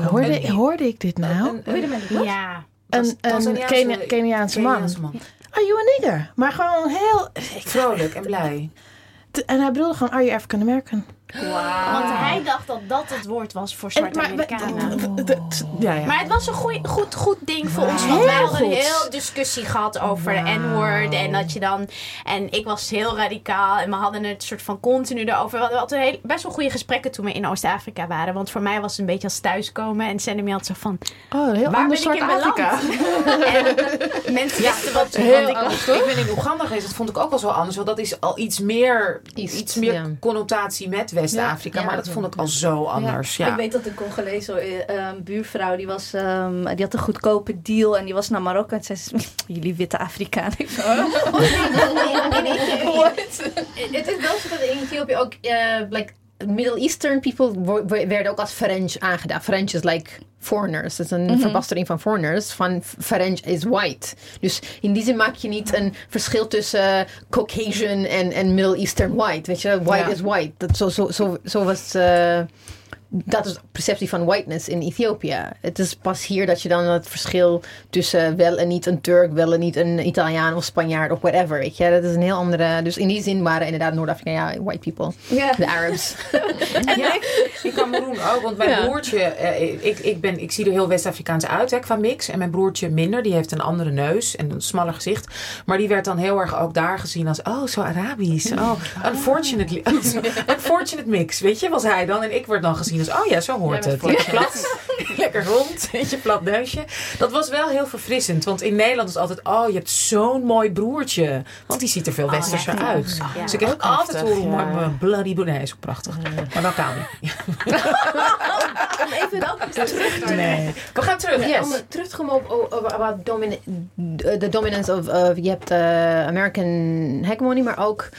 Speaker 5: hoorde, hoorde ik dit nou?
Speaker 1: Een- een-
Speaker 6: Ja.
Speaker 5: Een, een
Speaker 1: Tanzaniaanse-
Speaker 5: Kenia- Keniaanse man.
Speaker 1: Keniaanse man.
Speaker 5: Are you a nigger? Maar gewoon heel...
Speaker 1: Vrolijk en blij.
Speaker 5: En hij bedoelde gewoon, are you African American?
Speaker 6: Want hij dacht dat dat het woord was voor zwarte
Speaker 5: maar-
Speaker 6: Amerikanen.
Speaker 5: d- Ja, ja.
Speaker 6: Maar het was een goeie, goed, goed ding voor ons. Want
Speaker 5: Heel
Speaker 6: wij hadden een heel discussie gehad over de N-word. En dat je dan... En ik was heel radicaal. En we hadden het soort van continu erover. We hadden altijd heel, best wel goede gesprekken toen we in Oost-Afrika waren. Want voor mij was het een beetje als thuiskomen. En Sandy had zo van...
Speaker 5: oh, een heel
Speaker 6: Waar ben ik in?
Speaker 5: Afrika.
Speaker 6: En mensen wisten wat...
Speaker 1: Heel
Speaker 6: ik was-
Speaker 1: Ik ben in Oeganda geweest, dat vond ik ook wel zo anders. Want dat is al iets meer,
Speaker 4: Iets,
Speaker 1: iets meer
Speaker 4: ja.
Speaker 1: connotatie met West-Afrika.
Speaker 4: Ja,
Speaker 1: maar
Speaker 4: ja.
Speaker 1: dat vond ik al zo anders. Ja.
Speaker 3: Ik weet dat een Congolese eh, een buurvrouw, die, was, ehm, die had een goedkope deal en die was naar Marokko. En zei ze, jullie witte Afrikanen. Ik zo.
Speaker 4: Het is wel zo dat in Ethiopië ook, eh, like, Middle Eastern people werden ook als French aangedaan. French is like foreigners. Het is een verbastering van foreigners. Van French is white. Dus in die zin maak je niet een verschil tussen Caucasian en, en Middle Eastern white. Weet je, white
Speaker 1: Ja.
Speaker 4: is white. Dat, zo, zo, zo, zo was... eh, dat is de perceptie van whiteness in Ethiopië. Het is pas hier dat je dan het verschil tussen wel en niet een Turk, wel en niet een Italiaan of Spanjaard of whatever. Weet je, dat is een heel andere. Dus in die zin waren inderdaad Noord-Afrika, ja, white people, de Arabs.
Speaker 1: Ja, in Cameroen ook. Want mijn
Speaker 4: Ja.
Speaker 1: broertje, eh, ik, ik, ben, ik zie er heel West-Afrikaans uit hè, qua mix. En mijn broertje minder. Die heeft een andere neus en een smaller gezicht. Maar die werd dan heel erg ook daar gezien als, oh, zo Arabisch. Oh, unfortunately. unfortunate mix, weet je, was hij dan. En ik werd dan gezien oh ja, zo hoort het. Lekker plat, lekker rond, weet je, plat neusje. Dat was wel heel verfrissend. Want in Nederland is altijd, oh, je hebt zo'n mooi broertje. Want die ziet er veel westerser
Speaker 6: heftig.
Speaker 1: uit.
Speaker 6: Ja.
Speaker 1: Dus ik heb
Speaker 5: Ook
Speaker 1: altijd horen,
Speaker 5: ja.
Speaker 1: mooi, bloody boy. Nee, is ook prachtig. Maar dan kan niet.
Speaker 4: Om even terug te
Speaker 1: Nee. We gaan terug, yes.
Speaker 4: Om terug te komen op, de dominance of, of je hebt American hegemony, maar ook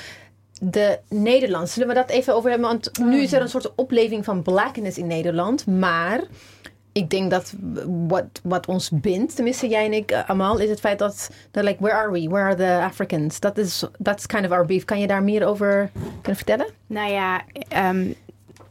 Speaker 4: de Nederlandse. Zullen we dat even over hebben? Want nu is er een soort opleving van blackness in Nederland, maar ik denk dat wat, wat ons bindt, tenminste jij en ik, uh, Amal, is het feit dat, like, where are we? Where are the Africans? Dat is that's kind of our beef. Kan je daar meer over kunnen vertellen?
Speaker 6: Nou ja, ehm,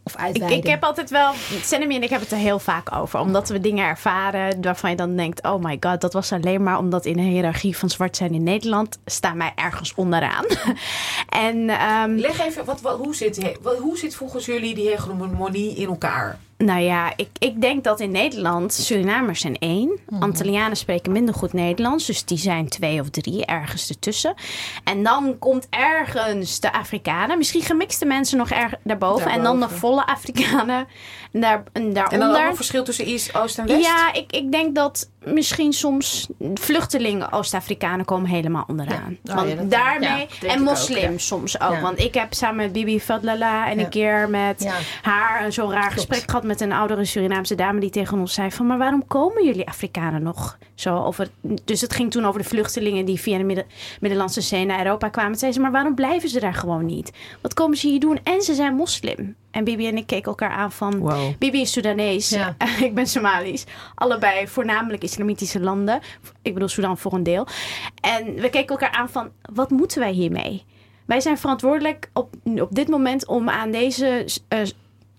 Speaker 4: Of
Speaker 6: ik,
Speaker 4: uitweiden?
Speaker 6: ik heb altijd wel... Sandy en ik hebben het er heel vaak over. Omdat we dingen ervaren waarvan je dan denkt... Oh my god, dat was alleen maar omdat in de hiërarchie van zwart zijn in Nederland... staan wij ergens onderaan. en ehm,
Speaker 1: Leg even, wat, wat, hoe, zit, hoe zit volgens jullie die hegemonie in elkaar?
Speaker 6: Nou ja, ik, ik denk dat in Nederland Surinamers zijn één. Antillianen spreken minder goed Nederlands. Dus die zijn twee of drie, ergens ertussen. En dan komt ergens de Afrikanen. Misschien gemixte mensen nog erg daarboven. En dan de volle Afrikanen daar, en daaronder.
Speaker 1: En dan ook een verschil tussen East, Oost en West?
Speaker 6: Ja, ik, ik denk dat misschien soms vluchtelingen Oost-Afrikanen komen helemaal onderaan.
Speaker 5: Ja. Oh,
Speaker 6: Want
Speaker 5: ja, dat-
Speaker 6: daarmee,
Speaker 4: ja,
Speaker 6: en
Speaker 5: ook,
Speaker 6: moslims soms ook.
Speaker 4: Ja.
Speaker 6: Want ik heb samen met Bibi Fadlala en
Speaker 4: Ja.
Speaker 6: een keer met
Speaker 4: Ja.
Speaker 6: haar een zo'n raar gesprek gehad met een oudere Surinaamse dame die tegen ons zei van, maar waarom komen jullie Afrikanen nog? Zo over, dus het ging toen over de vluchtelingen die via de Midden- Middellandse Zee naar Europa kwamen. Toen zei ze, maar waarom blijven ze daar gewoon niet? Wat komen ze hier doen? En ze zijn moslim. En Bibi en ik keken elkaar aan van,
Speaker 1: Wow.
Speaker 6: Bibi is Soedanees.
Speaker 4: Ja.
Speaker 6: ik ben Somalisch. Allebei voornamelijk islamitische landen. Ik bedoel Sudan voor een deel. En we keken elkaar aan van, wat moeten wij hiermee? Wij zijn verantwoordelijk op, op dit moment om aan deze eh,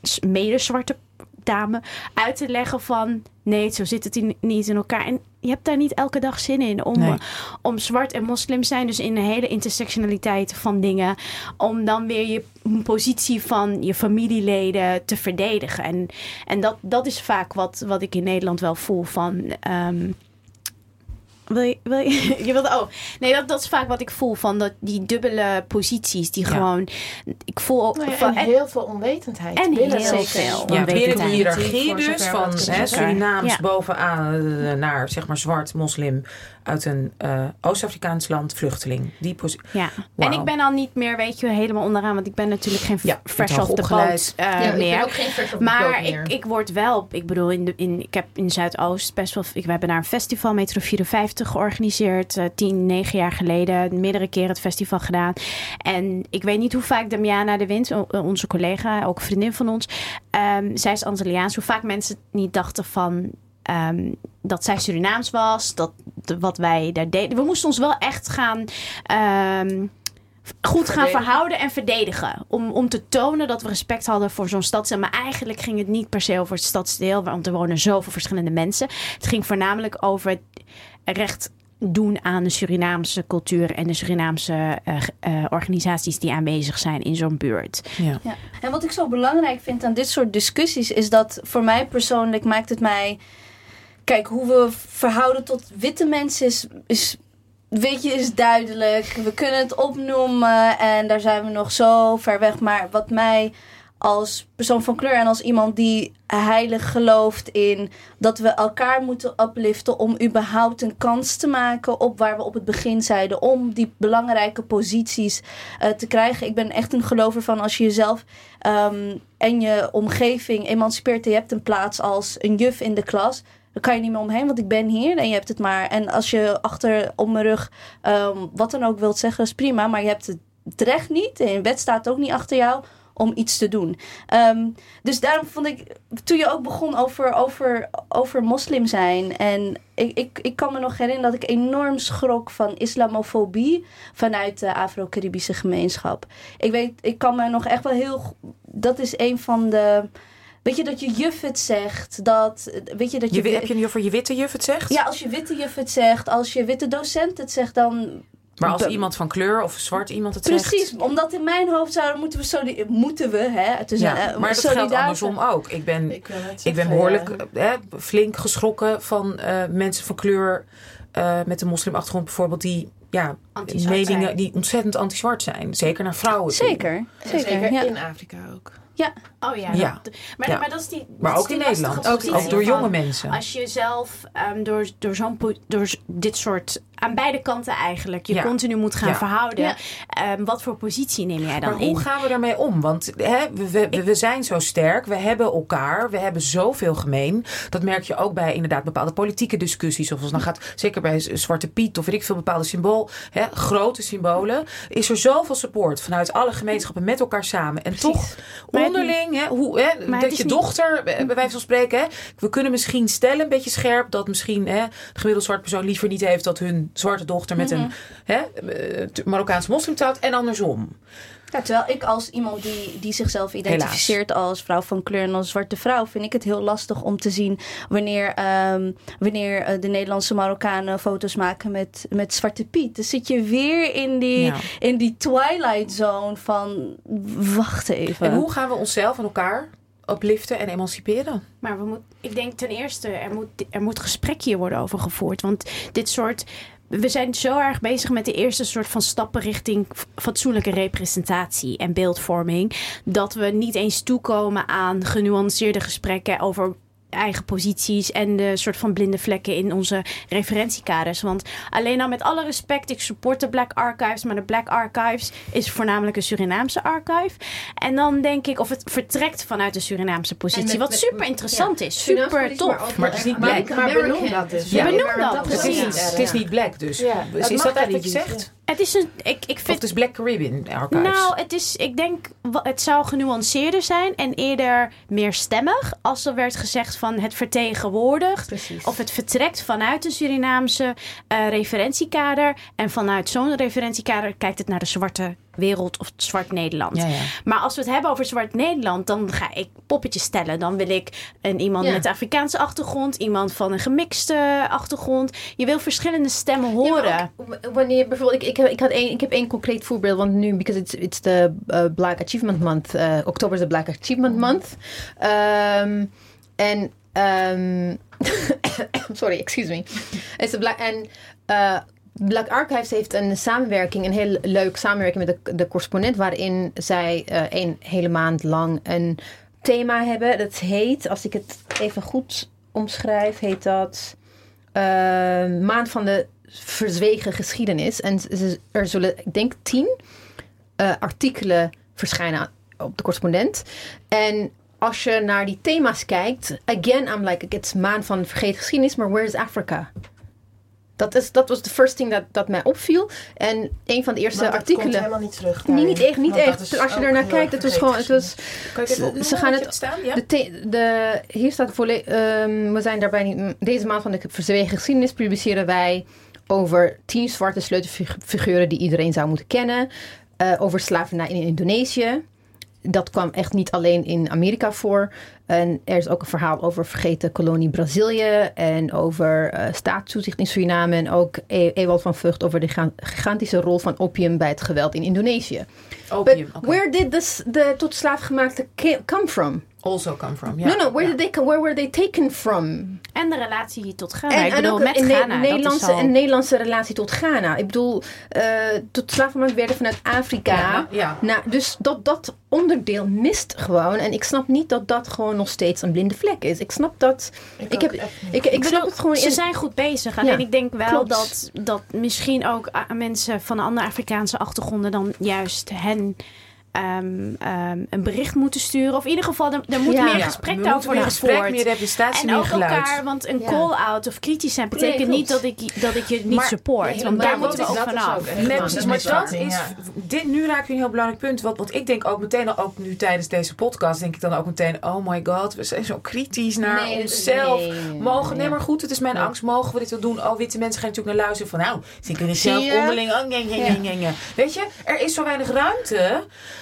Speaker 6: s- mede-zwarte dame uit te leggen van... nee, zo zit het in- niet in elkaar. En je hebt daar niet elke dag zin in om,
Speaker 1: Nee.
Speaker 6: om zwart en moslim zijn. Dus in de hele intersectionaliteit van dingen. Om dan weer je positie van je familieleden te verdedigen. En, en dat, dat is vaak wat, wat ik in Nederland wel voel van... ehm, wil je, wil je, je wilde, oh, nee, dat, dat is vaak wat ik voel van dat, die dubbele posities. Die
Speaker 1: Ja.
Speaker 6: gewoon, ik voel ook.
Speaker 5: Nou ja,
Speaker 6: van,
Speaker 5: en heel veel onwetendheid.
Speaker 6: en heel
Speaker 5: zeker.
Speaker 6: veel.
Speaker 1: Ja, binnen
Speaker 6: onwetendheid.
Speaker 1: die hiërarchie dus, van hè. Surinaams
Speaker 6: Ja.
Speaker 1: bovenaan eh, naar zeg maar zwart moslim uit een eh, Oost-Afrikaans land, vluchteling. Die
Speaker 6: Ja, en ik ben dan niet meer, weet je, helemaal onderaan, want ik ben natuurlijk geen
Speaker 1: Ja,
Speaker 6: fresh off the boat eh,
Speaker 4: ja, ik
Speaker 6: meer.
Speaker 4: ben ook geen fresh off the
Speaker 6: Maar
Speaker 4: boat meer.
Speaker 6: ik, ik word wel, ik bedoel, in de, in, ik heb in Zuidoost best wel, ik, we hebben daar een festival, Metro 54, Georganiseerd. eh, tien, negen jaar geleden. Meerdere keren het festival gedaan. En ik weet niet hoe vaak Damiana de Wind, o- onze collega, ook vriendin van ons. ehm, zij is Antilliaans. Hoe vaak mensen niet dachten van... ehm, dat zij Surinaams was. Dat de- wat wij daar deden. We moesten ons wel echt gaan... ehm, goed gaan
Speaker 1: Verdedigen.
Speaker 6: verhouden en verdedigen. Om, om te tonen dat we respect hadden voor zo'n stadsdeel. Maar eigenlijk ging het niet per se over het stadsdeel. Want er wonen zoveel verschillende mensen. Het ging voornamelijk over recht doen aan de Surinaamse cultuur en de Surinaamse eh, eh, organisaties die aanwezig zijn in zo'n buurt.
Speaker 1: Ja.
Speaker 3: Ja. En wat ik zo belangrijk vind aan dit soort discussies is dat voor mij persoonlijk maakt het mij. Kijk, hoe we verhouden tot witte mensen is, is weet je, is duidelijk. We kunnen het opnoemen en daar zijn we nog zo ver weg. Maar wat mij als persoon van kleur en als iemand die heilig gelooft in dat we elkaar moeten upliften om überhaupt een kans te maken op waar we op het begin zeiden om die belangrijke posities eh, te krijgen. Ik ben echt een gelover van als je jezelf ehm, en je omgeving emancipeert je hebt een plaats als een juf in de klas. Dan kan je niet meer omheen, want ik ben hier en je hebt het maar. En als je achter om mijn rug ehm, wat dan ook wilt zeggen, is prima. Maar je hebt het terecht niet. En je wet staat ook niet achter jou om iets te doen. Ehm, dus daarom vond ik, toen je ook begon over, over, over moslim zijn. En ik, ik, ik kan me nog herinneren dat ik enorm schrok van islamofobie vanuit de Afro-Caribische gemeenschap. Ik weet, ik kan me nog echt wel heel. Dat is een van de. Weet je dat je juf het zegt? Dat, weet je dat je.
Speaker 1: Je, heb je nu over je witte juf het zegt?
Speaker 3: Ja, als je witte juf het zegt, als je witte docent het zegt, dan.
Speaker 1: Maar als iemand van kleur of zwart iemand het zegt...
Speaker 3: Precies, omdat in mijn hoofd zouden moeten we moeten we, hè, tussen,
Speaker 1: Ja,
Speaker 3: eh,
Speaker 1: maar dat geldt andersom ook. Ik ben,
Speaker 5: Ik,
Speaker 1: ben behoorlijk
Speaker 5: ja.
Speaker 1: eh, flink geschrokken van eh, mensen van kleur eh, met een moslimachtergrond bijvoorbeeld die ja, meningen die ontzettend anti-zwart zijn. Zeker naar vrouwen. toe.
Speaker 3: Zeker, zeker. Ja.
Speaker 5: in Afrika ook.
Speaker 6: Oh ja,
Speaker 1: Ja.
Speaker 6: dat- maar,
Speaker 1: Ja.
Speaker 6: maar dat is die.
Speaker 1: Maar ook in Nederland. Ook, door
Speaker 6: van-
Speaker 1: jonge mensen.
Speaker 6: Als je zelf ehm, door, door, zo'n, po- door dit soort, aan beide kanten eigenlijk, je
Speaker 1: Ja.
Speaker 6: continu moet gaan
Speaker 1: Ja.
Speaker 6: verhouden.
Speaker 3: Ja.
Speaker 6: ehm, wat voor positie neem jij dan
Speaker 1: Maar
Speaker 6: in?
Speaker 1: hoe gaan we daarmee om? Want hè, we, we, we- we zijn zo sterk, we hebben elkaar, we hebben zoveel gemeen. Dat merk je ook bij inderdaad bepaalde politieke discussies. Of als dan gaat, zeker bij Zwarte Piet of weet ik veel, bepaalde symbool, hè, grote symbolen. Is er zoveel support vanuit alle gemeenschappen met elkaar samen. En toch
Speaker 6: Maar
Speaker 1: hè, hoe, hè, dat je
Speaker 6: niet-
Speaker 1: dochter, eh, bij wijze van spreken, hè, we kunnen misschien stellen, een beetje scherp, dat misschien hè, de gemiddelde zwarte persoon liever niet heeft dat hun zwarte dochter met een hè, eh, Marokkaanse moslim trouwt en andersom.
Speaker 3: Ja, terwijl ik als iemand die, die zichzelf identificeert als vrouw van kleur en als zwarte vrouw, vind ik het heel lastig om te zien wanneer, ehm, wanneer eh, de Nederlandse Marokkanen foto's maken met, met Zwarte Piet. Dan zit je weer in die,
Speaker 1: Ja.
Speaker 3: in die twilight zone van wacht even.
Speaker 1: En hoe gaan we onszelf en elkaar upliften en emanciperen?
Speaker 6: Maar we moet, ik denk ten eerste, er moet, er moet gesprek hier worden over gevoerd. Want dit soort. We zijn zo erg bezig met de eerste soort van stappen richting fatsoenlijke representatie en beeldvorming. Dat we niet eens toekomen aan genuanceerde gesprekken over eigen posities en de soort van blinde vlekken in onze referentiekaders. Want alleen al met alle respect, ik support de Black Archives, maar de Black Archives is voornamelijk een Surinaamse archive. En dan denk ik, of het vertrekt vanuit de Surinaamse positie,
Speaker 4: met-
Speaker 6: wat
Speaker 4: met-
Speaker 6: super interessant
Speaker 4: ja,
Speaker 6: is, super tof.
Speaker 4: maar
Speaker 1: het is niet black.
Speaker 5: Maar benoem dat dus.
Speaker 1: Ja,
Speaker 6: benoem dat,
Speaker 5: is
Speaker 1: Het is,
Speaker 6: precies.
Speaker 1: het is niet black dus.
Speaker 5: Ja,
Speaker 1: is
Speaker 5: dat
Speaker 1: dat eigenlijk wat
Speaker 6: Het is een, ik, ik
Speaker 1: Of
Speaker 6: vind
Speaker 1: het is Black Caribbean Archives?
Speaker 6: Nou, het is, ik denk, het zou genuanceerder zijn en eerder meer stemmig. Als er werd gezegd van het vertegenwoordigt.
Speaker 5: Precies.
Speaker 6: Of het vertrekt vanuit een Surinaamse eh, referentiekader. En vanuit zo'n referentiekader kijkt het naar de zwarte wereld of zwart Nederland.
Speaker 1: ja, ja.
Speaker 6: Maar als we het hebben over zwart Nederland, dan ga ik poppetjes stellen. Dan wil ik een, iemand
Speaker 4: Ja.
Speaker 6: met Afrikaanse achtergrond, iemand van een gemixte achtergrond. Je wil verschillende stemmen horen.
Speaker 4: ook wanneer bijvoorbeeld, ik, ik, had één, ik heb één concreet voorbeeld, want nu, because it's, it's the uh, Black Achievement Month, uh, oktober is de Black Achievement Month. Ehm, en, ehm, sorry, excuse me. It's the Black, en uh, Black Archives heeft een samenwerking, een heel leuk samenwerking met de, de correspondent, waarin zij eh, een hele maand lang een thema hebben. Dat heet, als ik het even goed omschrijf, heet dat eh, Maand van de Verzwegen Geschiedenis. En er zullen, ik denk, tien eh, artikelen verschijnen op de correspondent. En als je naar die thema's kijkt, again, I'm like, it's Maand van Vergeten Geschiedenis, maar where is Africa? Dat, is, dat was de first thing dat, dat mij opviel. En een van de eerste
Speaker 5: dat
Speaker 4: artikelen.
Speaker 5: komt helemaal niet terug.
Speaker 4: Nee, niet echt, niet echt. Als je
Speaker 5: heel
Speaker 4: kijkt, het was gewoon, het was,
Speaker 1: Kan je het even opnoemen?
Speaker 4: ze gaan het-
Speaker 1: staan? Ja?
Speaker 4: de, de, hier staat volle- ehm, we zijn daarbij niet, deze maand van de verzwegen geschiedenis publiceren wij over tien zwarte sleutelfiguren die iedereen zou moeten kennen. eh, over slavernij in Indonesië. Dat kwam echt niet alleen in Amerika voor. En er is ook een verhaal over vergeten kolonie Brazilië. En over eh staatstoezicht in Suriname. En ook E- Ewald van Vught over de giga- gigantische rol van opium bij het geweld in Indonesië.
Speaker 1: Opium.
Speaker 4: where did this, de tot slaafgemaakte ki- come from?
Speaker 1: Also come from. Ja.
Speaker 4: No, no, where,
Speaker 1: Ja.
Speaker 4: did they, come- where were they taken from?
Speaker 6: En de relatie tot Ghana.
Speaker 4: En,
Speaker 6: ik
Speaker 4: en
Speaker 6: bedoel,
Speaker 4: ook
Speaker 6: met
Speaker 4: een, Ne-
Speaker 6: Ghana. dat is
Speaker 4: Nederlandse,
Speaker 6: al-
Speaker 4: een Nederlandse relatie tot Ghana. Ik bedoel, eh tot slaafgemaakt werden vanuit Afrika.
Speaker 1: Ja, ja.
Speaker 4: Nou, dus dat, dat onderdeel mist gewoon. En ik snap niet dat dat gewoon nog steeds een blinde vlek is. Ik snap dat. Ik, heb, ik, ik, snap het gewoon
Speaker 6: ze
Speaker 4: in.
Speaker 6: zijn goed bezig. Alleen
Speaker 4: Ja,
Speaker 6: ik denk wel
Speaker 4: klopt.
Speaker 6: dat, dat misschien ook ah, mensen van andere Afrikaanse achtergronden dan juist hen ehm, ehm, een bericht moeten sturen. Of in ieder geval, er, er moet
Speaker 4: Ja.
Speaker 6: meer
Speaker 1: Ja,
Speaker 6: gesprek daarover worden
Speaker 1: gesprek,
Speaker 6: gevoerd.
Speaker 1: meer representatie,
Speaker 6: En
Speaker 1: meer
Speaker 6: ook
Speaker 1: geluid.
Speaker 6: elkaar, want een
Speaker 4: Ja.
Speaker 6: call-out of kritisch zijn betekent
Speaker 4: Nee,
Speaker 6: niet dat ik, dat ik je niet
Speaker 1: Maar-
Speaker 6: support.
Speaker 4: Nee,
Speaker 6: want daar moeten we ook vanaf.
Speaker 1: Nee, precies, maar dat is. Dit, nu raak je een heel belangrijk punt. Wat, wat ik denk ook meteen, al ook nu tijdens deze podcast, denk ik dan ook meteen: oh my god, we zijn zo kritisch naar
Speaker 4: Nee,
Speaker 1: onszelf. mogen, nee,
Speaker 4: nee.
Speaker 1: maar goed, het is mijn angst. Mogen we dit wel doen? Oh, witte mensen gaan natuurlijk naar luisteren van, nou, ze kunnen
Speaker 5: Zie
Speaker 1: zelf onderling. Oh. Weet je, er is zo weinig ruimte.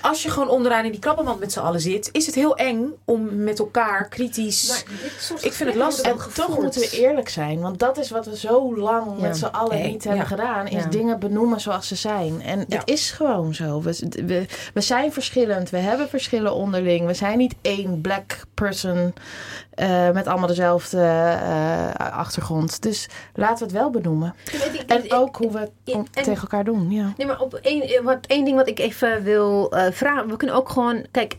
Speaker 1: Als je gewoon onderaan in die klappermand met z'n allen zit, is het heel eng om met elkaar kritisch. Ik vind het lastig.
Speaker 5: En toch moeten we eerlijk zijn, want dat is wat we zo lang
Speaker 4: Ja.
Speaker 5: met z'n allen niet hebben
Speaker 1: ja.
Speaker 5: gedaan, is
Speaker 4: Ja.
Speaker 5: dingen benoemen zoals ze zijn. En
Speaker 1: Ja.
Speaker 5: het is gewoon zo. We, we, we zijn verschillend, we hebben verschillen onderling. We zijn niet één black person eh, met allemaal dezelfde eh, achtergrond. Dus laten we het wel benoemen. En ook hoe we het tegen elkaar doen. Ja.
Speaker 4: Nee, maar op één, wat, één ding wat ik even wil eh. We kunnen ook gewoon. Kijk,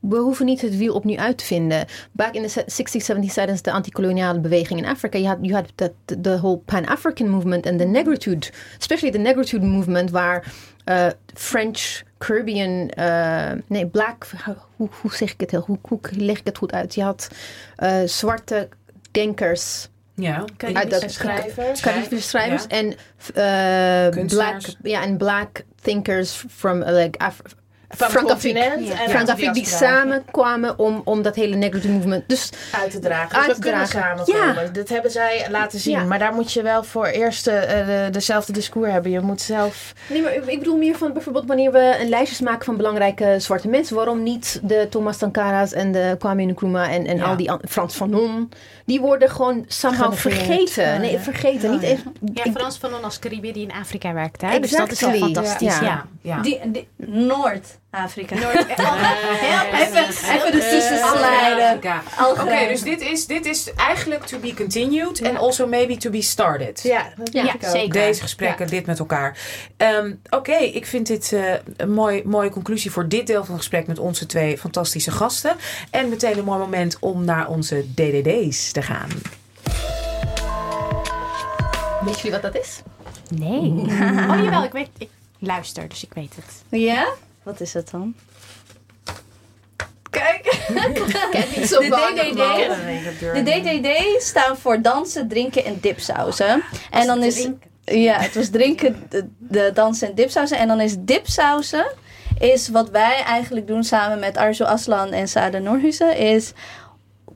Speaker 4: we hoeven niet het wiel opnieuw uit te vinden. Back in the 60s, 70s, tijdens de anti-koloniale beweging in Afrika, je had, you had the, the whole Pan-African movement en de negritude, especially the negritude movement, waar eh, French, Caribbean, eh, nee, black, hoe, zeg ik het heel, hoe, hoe leg ik het goed uit? Je had zwarte denkers.
Speaker 1: Ja,
Speaker 4: Uit dat-
Speaker 5: schrijvers.
Speaker 4: Caribische schrijvers
Speaker 1: Ja.
Speaker 4: en eh, black, ja, en black thinkers from uh, like Af
Speaker 5: Van continent.
Speaker 6: Ja.
Speaker 4: die samenkwamen om, om dat hele negritude movement. Dus
Speaker 5: uit te dragen. Dus
Speaker 4: Uit
Speaker 5: we
Speaker 4: te
Speaker 5: kunnen
Speaker 4: dragen.
Speaker 5: samenkomen. Dat hebben zij laten zien.
Speaker 4: Ja.
Speaker 5: Maar daar moet je wel voor eerst eh, de, dezelfde discours hebben. Je moet zelf...
Speaker 4: nee, maar ik bedoel meer van bijvoorbeeld wanneer we een lijstjes maken van belangrijke zwarte mensen. Waarom niet de Thomas Sankara's en de Kwame Nkrumah en, en
Speaker 1: Ja.
Speaker 4: al die an- Frans Fanon. Die worden gewoon somehow vergeten. Nee, vergeten.
Speaker 5: Oh,
Speaker 4: niet
Speaker 5: ja.
Speaker 4: echt.
Speaker 6: Ja, Frans Fanon als Caribier die in Afrika werkt. Hè? Dus dat is
Speaker 4: Exactly.
Speaker 6: wel fantastisch.
Speaker 4: Ja.
Speaker 6: Ja.
Speaker 1: ja.
Speaker 3: Die, Noord-Afrika.
Speaker 6: Heel
Speaker 3: Even, even de tussen slijden.
Speaker 1: Afrika. Oké, dus dit is, dit is eigenlijk to be continued and also maybe to be started.
Speaker 5: Ja, dat
Speaker 4: Ja,
Speaker 5: denk ik ook.
Speaker 6: zeker.
Speaker 1: Deze gesprekken, dit met elkaar. Ehm, Oké, ik vind dit eh, een mooi, mooie conclusie voor dit deel van het gesprek met onze twee fantastische gasten. En meteen een mooi moment om naar onze DDD's te gaan.
Speaker 4: Weet jullie wat dat is?
Speaker 6: Nee. Oh jawel, ik weet. Ik luister, dus ik weet het.
Speaker 3: Ja? Wat is het dan? Kijk,
Speaker 4: Kijk, niet zo
Speaker 3: de. DDD.
Speaker 5: De
Speaker 3: DDD staan voor dansen, drinken en dipsausen. En dan is... Ja, het was drinken, de, de dansen en dipsausen. En dan is dipsausen, is wat wij eigenlijk doen samen met Arzo Aslan en Sada Norhusen, is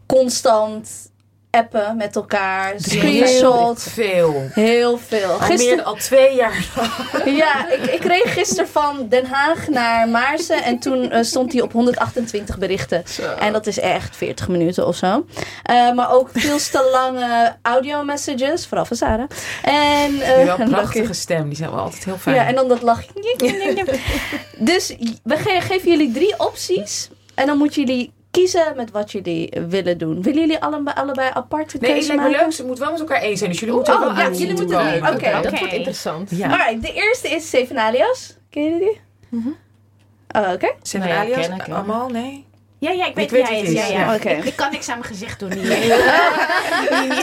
Speaker 3: constant appen met elkaar, screenshots,
Speaker 1: Veel.
Speaker 3: heel veel.
Speaker 1: Al meer al twee jaar.
Speaker 3: ja, ik, ik reed gisteren van Den Haag naar Maarsen en toen eh, stond hij op 128 berichten. En dat is echt 40 minuten of zo. Eh, maar ook veel te lange audio messages, vooral van Sarah. En, eh,
Speaker 1: wel een
Speaker 3: en
Speaker 1: prachtige stem, die zijn wel altijd heel fijn.
Speaker 3: Ja, en dan dat lachje. dus we ge- geven jullie drie opties. En dan moeten jullie kiezen met wat jullie willen doen. Willen jullie allebei, allebei apart een
Speaker 1: Nee,
Speaker 3: keuze maken?
Speaker 1: leuk. Ze moeten wel met elkaar eens zijn. Dus jullie moeten
Speaker 3: oh,
Speaker 1: wel
Speaker 3: ja,
Speaker 1: uit
Speaker 3: jullie
Speaker 1: moeten
Speaker 3: oké.
Speaker 4: Dat
Speaker 6: Oké.
Speaker 4: wordt interessant.
Speaker 1: Ja.
Speaker 3: Alright, de eerste is Seven Alias. Ken jullie die? Oh, oké.
Speaker 1: Seven
Speaker 5: Nee,
Speaker 1: alias?
Speaker 5: wel.
Speaker 1: Allemaal? Nee?
Speaker 6: Ja, ja, ik weet
Speaker 1: Ik weet
Speaker 6: wie Ja,
Speaker 1: is,
Speaker 6: ja.
Speaker 3: ja. Oké.
Speaker 6: Ik, ik kan niks aan mijn gezicht doen. Die, die, die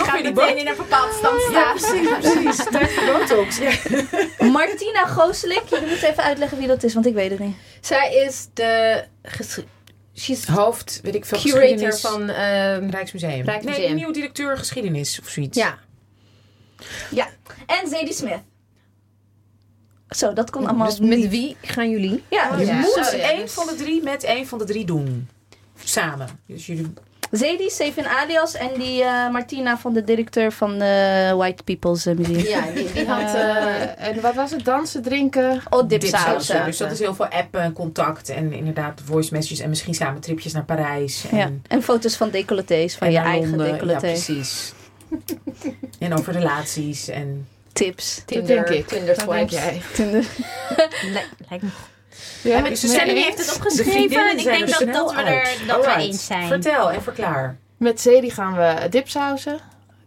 Speaker 6: gaat
Speaker 1: die
Speaker 6: meteen in een bepaalde stand
Speaker 1: Ja,
Speaker 6: staan.
Speaker 1: precies, precies. Tijd voor botox. Ja.
Speaker 3: Martina Gooselik. Jullie moeten even uitleggen wie dat is, want ik weet het niet.
Speaker 4: Zij is de she's
Speaker 1: Hoofd, weet ik veel,
Speaker 4: curator
Speaker 1: geschiedenis.
Speaker 4: van ehm,
Speaker 1: Rijksmuseum.
Speaker 4: Rijksmuseum.
Speaker 1: Nee, nieuwe directeur geschiedenis of zoiets.
Speaker 4: ja.
Speaker 3: Ja. En Zadie Smith. Zo, dat kon allemaal
Speaker 4: Dus met wie gaan jullie?
Speaker 3: Ja,
Speaker 1: Je
Speaker 3: dus
Speaker 4: ja.
Speaker 1: moet
Speaker 4: ja,
Speaker 1: één
Speaker 4: dus-
Speaker 1: van de drie met één van de drie doen. Samen. Dus jullie...
Speaker 3: Zadie, Stephen Alias en die eh, Martina van de directeur van de White People's eh, Museum.
Speaker 4: Ja, die, die had... eh,
Speaker 5: Eh, en wat was het? Dansen, drinken?
Speaker 3: Oh,
Speaker 1: dipsausen. Dus dat is heel veel appen en contact. En inderdaad voice messages. En misschien samen tripjes naar Parijs. En,
Speaker 3: Ja. En foto's van decolletés, van
Speaker 1: en
Speaker 3: je eigen
Speaker 1: Londen.
Speaker 3: decolleté.
Speaker 1: Ja, precies. en over relaties. En
Speaker 3: Tips.
Speaker 4: Tinder,
Speaker 5: denk ik.
Speaker 4: Tinder
Speaker 5: Dat denk
Speaker 4: swipes.
Speaker 5: jij.
Speaker 6: Lijkt me goed. Sandy
Speaker 1: ze-
Speaker 6: heeft het opgeschreven en ik denk dat, dat we
Speaker 1: uit.
Speaker 6: er dat we eens zijn.
Speaker 1: Vertel en verklaar.
Speaker 5: Met Zedi gaan we dipsausen.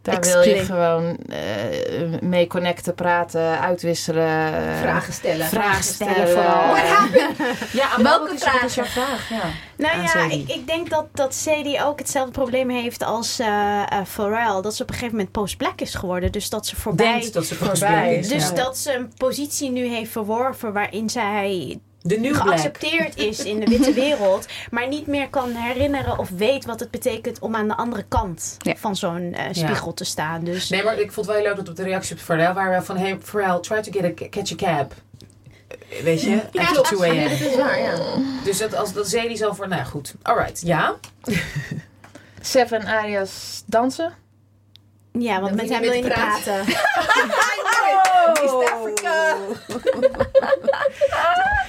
Speaker 5: Daar wil je gewoon eh, mee connecten, praten, uitwisselen.
Speaker 4: Vragen stellen.
Speaker 5: Vragen
Speaker 6: stellen
Speaker 5: stellen.
Speaker 6: vooral.
Speaker 1: Ja,
Speaker 3: Welke
Speaker 1: wat is,
Speaker 3: vragen?
Speaker 1: wat is jouw vraag? Ja.
Speaker 6: Nou
Speaker 1: aan
Speaker 6: ja, ik, ik denk dat, dat Sadie ook hetzelfde probleem heeft als eh eh, Pharrell. Dat ze op een gegeven moment post-black is geworden. Dus dat ze voorbij...
Speaker 1: Denkt dat ze
Speaker 5: Voorbij is,
Speaker 1: is.
Speaker 6: dus
Speaker 1: ja.
Speaker 6: dat ze een positie nu heeft verworven waarin zij
Speaker 1: De new black.
Speaker 6: geaccepteerd is in de witte wereld, maar niet meer kan herinneren of weet wat het betekent om aan de andere kant
Speaker 3: Ja.
Speaker 6: van zo'n eh, spiegel te staan. Dus
Speaker 1: Nee, maar ik vond het wel heel leuk dat op de reactie op Pharrell waren van... Hey, Pharrell, try to get a, catch a cab. Weet je?
Speaker 6: Ja,
Speaker 1: At
Speaker 6: klopt.
Speaker 1: 2 a.m.
Speaker 4: Ja, dat is waar, ja.
Speaker 1: Dus dat, als dat Zedie zo voor... Nou goed. Alright, ja.
Speaker 5: Seven alias dansen.
Speaker 6: ja, want
Speaker 4: Dan
Speaker 6: met hem wil je
Speaker 4: niet
Speaker 6: praten.
Speaker 1: East Africa.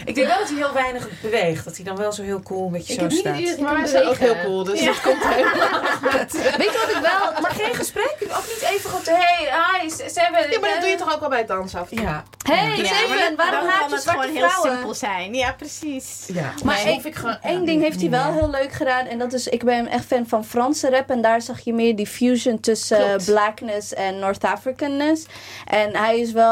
Speaker 1: ik denk wel dat hij heel weinig beweegt. Dat hij dan wel zo heel cool een beetje
Speaker 4: Ik
Speaker 1: zo
Speaker 4: heb niet
Speaker 1: staat.
Speaker 4: het idee dat
Speaker 5: Maar
Speaker 4: hij
Speaker 5: zijn ook heel cool, dus dat komt helemaal
Speaker 3: Weet je wat ik wel...
Speaker 1: Maar geen gesprek? Ook niet even goed... Hey, hi, Seven.
Speaker 5: Ja, maar dat doe je toch ook wel bij het dansen af?
Speaker 1: Ja.
Speaker 3: Hey,
Speaker 6: dan-
Speaker 3: waarom haat je
Speaker 6: het
Speaker 3: zwarte
Speaker 6: gewoon heel simpel zijn. Ja, precies.
Speaker 1: Ja.
Speaker 3: Maar
Speaker 5: Nee, ik gewoon-
Speaker 3: één ding heeft hij
Speaker 1: niet
Speaker 3: wel heel leuk gedaan. En dat is, ik ben echt fan van Franse rap. En daar zag je meer die fusion tussen eh,
Speaker 5: Klopt.
Speaker 3: blackness en North Africanness. En hij is wel,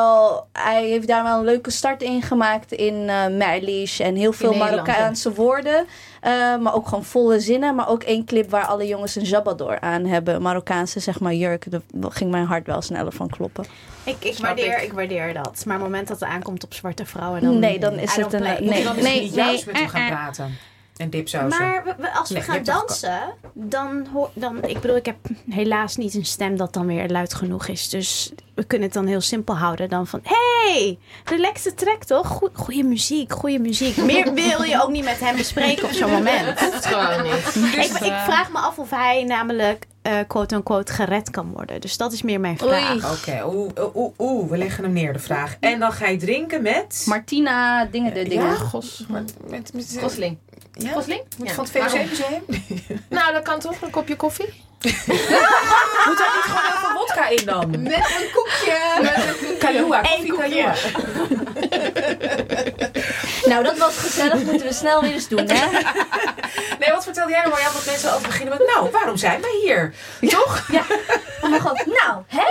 Speaker 3: hij heeft daar wel een leuke start in gemaakt in eh Merlish. En heel veel Marokkaanse woorden. Eh, maar ook gewoon volle zinnen. Maar ook één clip waar alle jongens een jabador aan hebben. Marokkaanse, zeg maar, jurk. Daar ging mijn hart wel sneller van kloppen.
Speaker 6: Ik, ik, waardeer,
Speaker 1: ik.
Speaker 6: ik waardeer dat. Maar op het moment dat het aankomt op zwarte vrouwen, dan...
Speaker 3: nee, dan is het een...
Speaker 1: je
Speaker 3: Nee,
Speaker 1: dan misschien
Speaker 3: nee,
Speaker 1: niet
Speaker 3: nee.
Speaker 1: En dipsausen.
Speaker 6: Maar we- we- als we
Speaker 1: Nee,
Speaker 6: gaan dansen, dan, hoor, dan... Ik bedoel, ik heb helaas niet een stem dat dan weer luid genoeg is. Dus we kunnen het dan heel simpel houden. Dan van, hey, relaxte track toch? Goe- Goeie muziek, goede muziek. Meer wil je ook niet met hem bespreken op zo'n moment.
Speaker 5: hoeft gewoon niet.
Speaker 6: ik, ik vraag me af of hij namelijk, eh quote-unquote, gered kan worden. Dus dat is meer mijn vraag.
Speaker 3: Oei.
Speaker 1: Oké, oeh, oeh, oeh, oeh, we leggen hem neer, de vraag. En dan ga je drinken met...
Speaker 3: Martina, dingen de dingen.
Speaker 1: Ja?
Speaker 5: Gos.
Speaker 1: Met, met, met,
Speaker 4: Gosling.
Speaker 1: ja?
Speaker 4: Gosling?
Speaker 1: Met
Speaker 4: Ja.
Speaker 1: Van het VOC Museum?
Speaker 5: Nou, dat kan toch? Een kopje koffie?
Speaker 1: Moet daar niet gewoon heel veel wodka in dan?
Speaker 4: Met een koekje.
Speaker 1: Kalua,
Speaker 6: Eén
Speaker 1: koffie
Speaker 6: koekje.
Speaker 1: Kalua.
Speaker 3: Nou, dat was gezellig. Moeten we snel weer eens doen, hè?
Speaker 1: Wat vertelde jij nou maar? Ja, dat mensen altijd beginnen met... Nou, waarom zijn wij hier? Toch?
Speaker 3: Ja. En dan gewoon, nou, hè?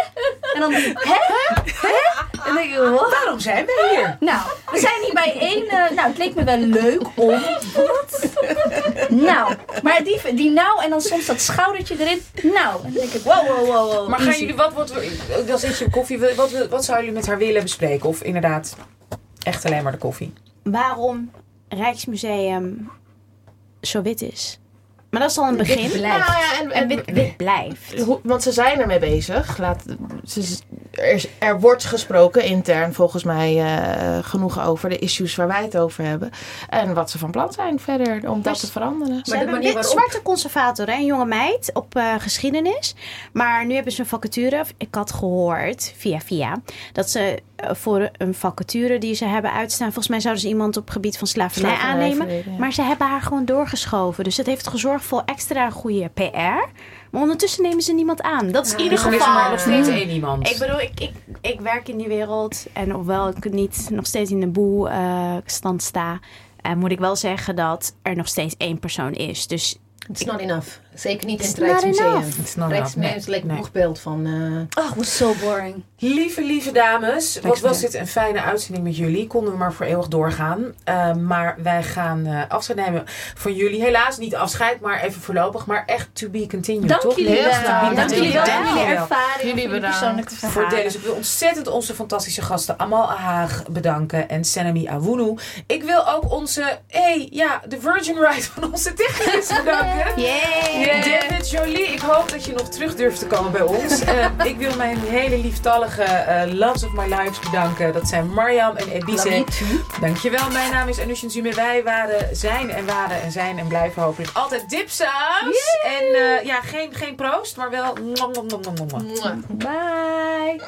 Speaker 3: En dan, hè? Hè? En dan denk ik, wat?
Speaker 1: Waarom zijn wij hier?
Speaker 3: Nou, we zijn hier bij één... eh, nou, het leek me wel leuk om... Wat? Nou, maar die, die nou en dan soms dat schoudertje erin. Nou, en dan denk ik, wow, wow, wow, wow.
Speaker 1: Maar gaan
Speaker 3: easy.
Speaker 1: jullie... Wat, wat, dan zit je op koffie. Wat, wat, wat zouden jullie met haar willen bespreken? Of inderdaad echt alleen maar de koffie?
Speaker 6: Waarom Rijksmuseum zo wit is. Maar dat is al een begin.
Speaker 5: Nou ja, en,
Speaker 6: En
Speaker 5: en,
Speaker 6: wit, wit blijft.
Speaker 5: Hoe- Want ze zijn ermee bezig. Laat, ze, er, is- er wordt gesproken intern volgens mij eh, genoeg over de issues waar wij het over hebben. En wat ze van plan zijn verder om dat
Speaker 6: Dus-
Speaker 5: te veranderen.
Speaker 6: Ze
Speaker 4: Maar
Speaker 6: hebben een
Speaker 4: waarop-
Speaker 6: zwarte conservator, hè, een jonge meid op eh, geschiedenis. Maar nu hebben ze een vacature. Ik had gehoord, via via, dat ze voor een vacature die ze hebben uitstaan. Volgens mij zouden ze iemand op gebied van slavernij aannemen.
Speaker 5: Ja.
Speaker 6: Maar ze hebben haar gewoon doorgeschoven. Dus dat heeft gezorgd voor extra goede PR. Maar ondertussen nemen ze niemand aan. Dat is in ieder
Speaker 1: Dus er is er
Speaker 6: geval.
Speaker 1: maar nog steeds één iemand.
Speaker 6: Ik bedoel, ik, ik, ik werk in die wereld. En hoewel ik niet nog steeds in de boel eh, stand sta, eh, moet ik wel zeggen dat er nog steeds één persoon is. Dus
Speaker 4: It's not enough. Zeker niet in
Speaker 6: It's
Speaker 4: het Rijksmuseum.
Speaker 6: enough.
Speaker 1: Het
Speaker 4: Rijksmuseum
Speaker 1: nee,
Speaker 4: is lekker
Speaker 1: nee.
Speaker 4: boegbeeld van... eh,
Speaker 3: Oh, was so boring.
Speaker 1: Lieve, lieve dames, wat was dit een fijne uitzending met jullie. Konden we maar voor eeuwig doorgaan. Uh, maar wij gaan uh, afscheid nemen van jullie. Helaas niet afscheid, maar even voorlopig. Maar echt to be continued,
Speaker 3: Dank
Speaker 1: toch?
Speaker 3: jullie
Speaker 5: Heel
Speaker 3: wel.
Speaker 5: graag.
Speaker 3: Dank jullie wel voor
Speaker 1: Dank
Speaker 3: jullie ervaring.
Speaker 5: Jullie bedankt.
Speaker 1: Voor delen. Dus ik wil ontzettend onze fantastische gasten Amal Ahaag bedanken en Senemi Awunu. Ik wil ook onze, hey, ja, de Virgin Ride van onze technicus bedanken. David Jolie, ik hoop dat je nog terug durft te komen bij ons. Eh, ik wil mijn hele lieftallige eh loves of my lives bedanken. Dat zijn Mariam en Ebise. Dankjewel, mijn naam is Anushin Zume. Wij waren, zijn en waren en zijn en blijven hopelijk altijd dipsaus. En eh, ja, geen, geen proost, maar wel...
Speaker 3: Bye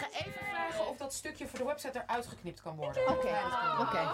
Speaker 1: ga even vragen of dat stukje voor de website eruit geknipt kan worden.
Speaker 4: Oké, oké.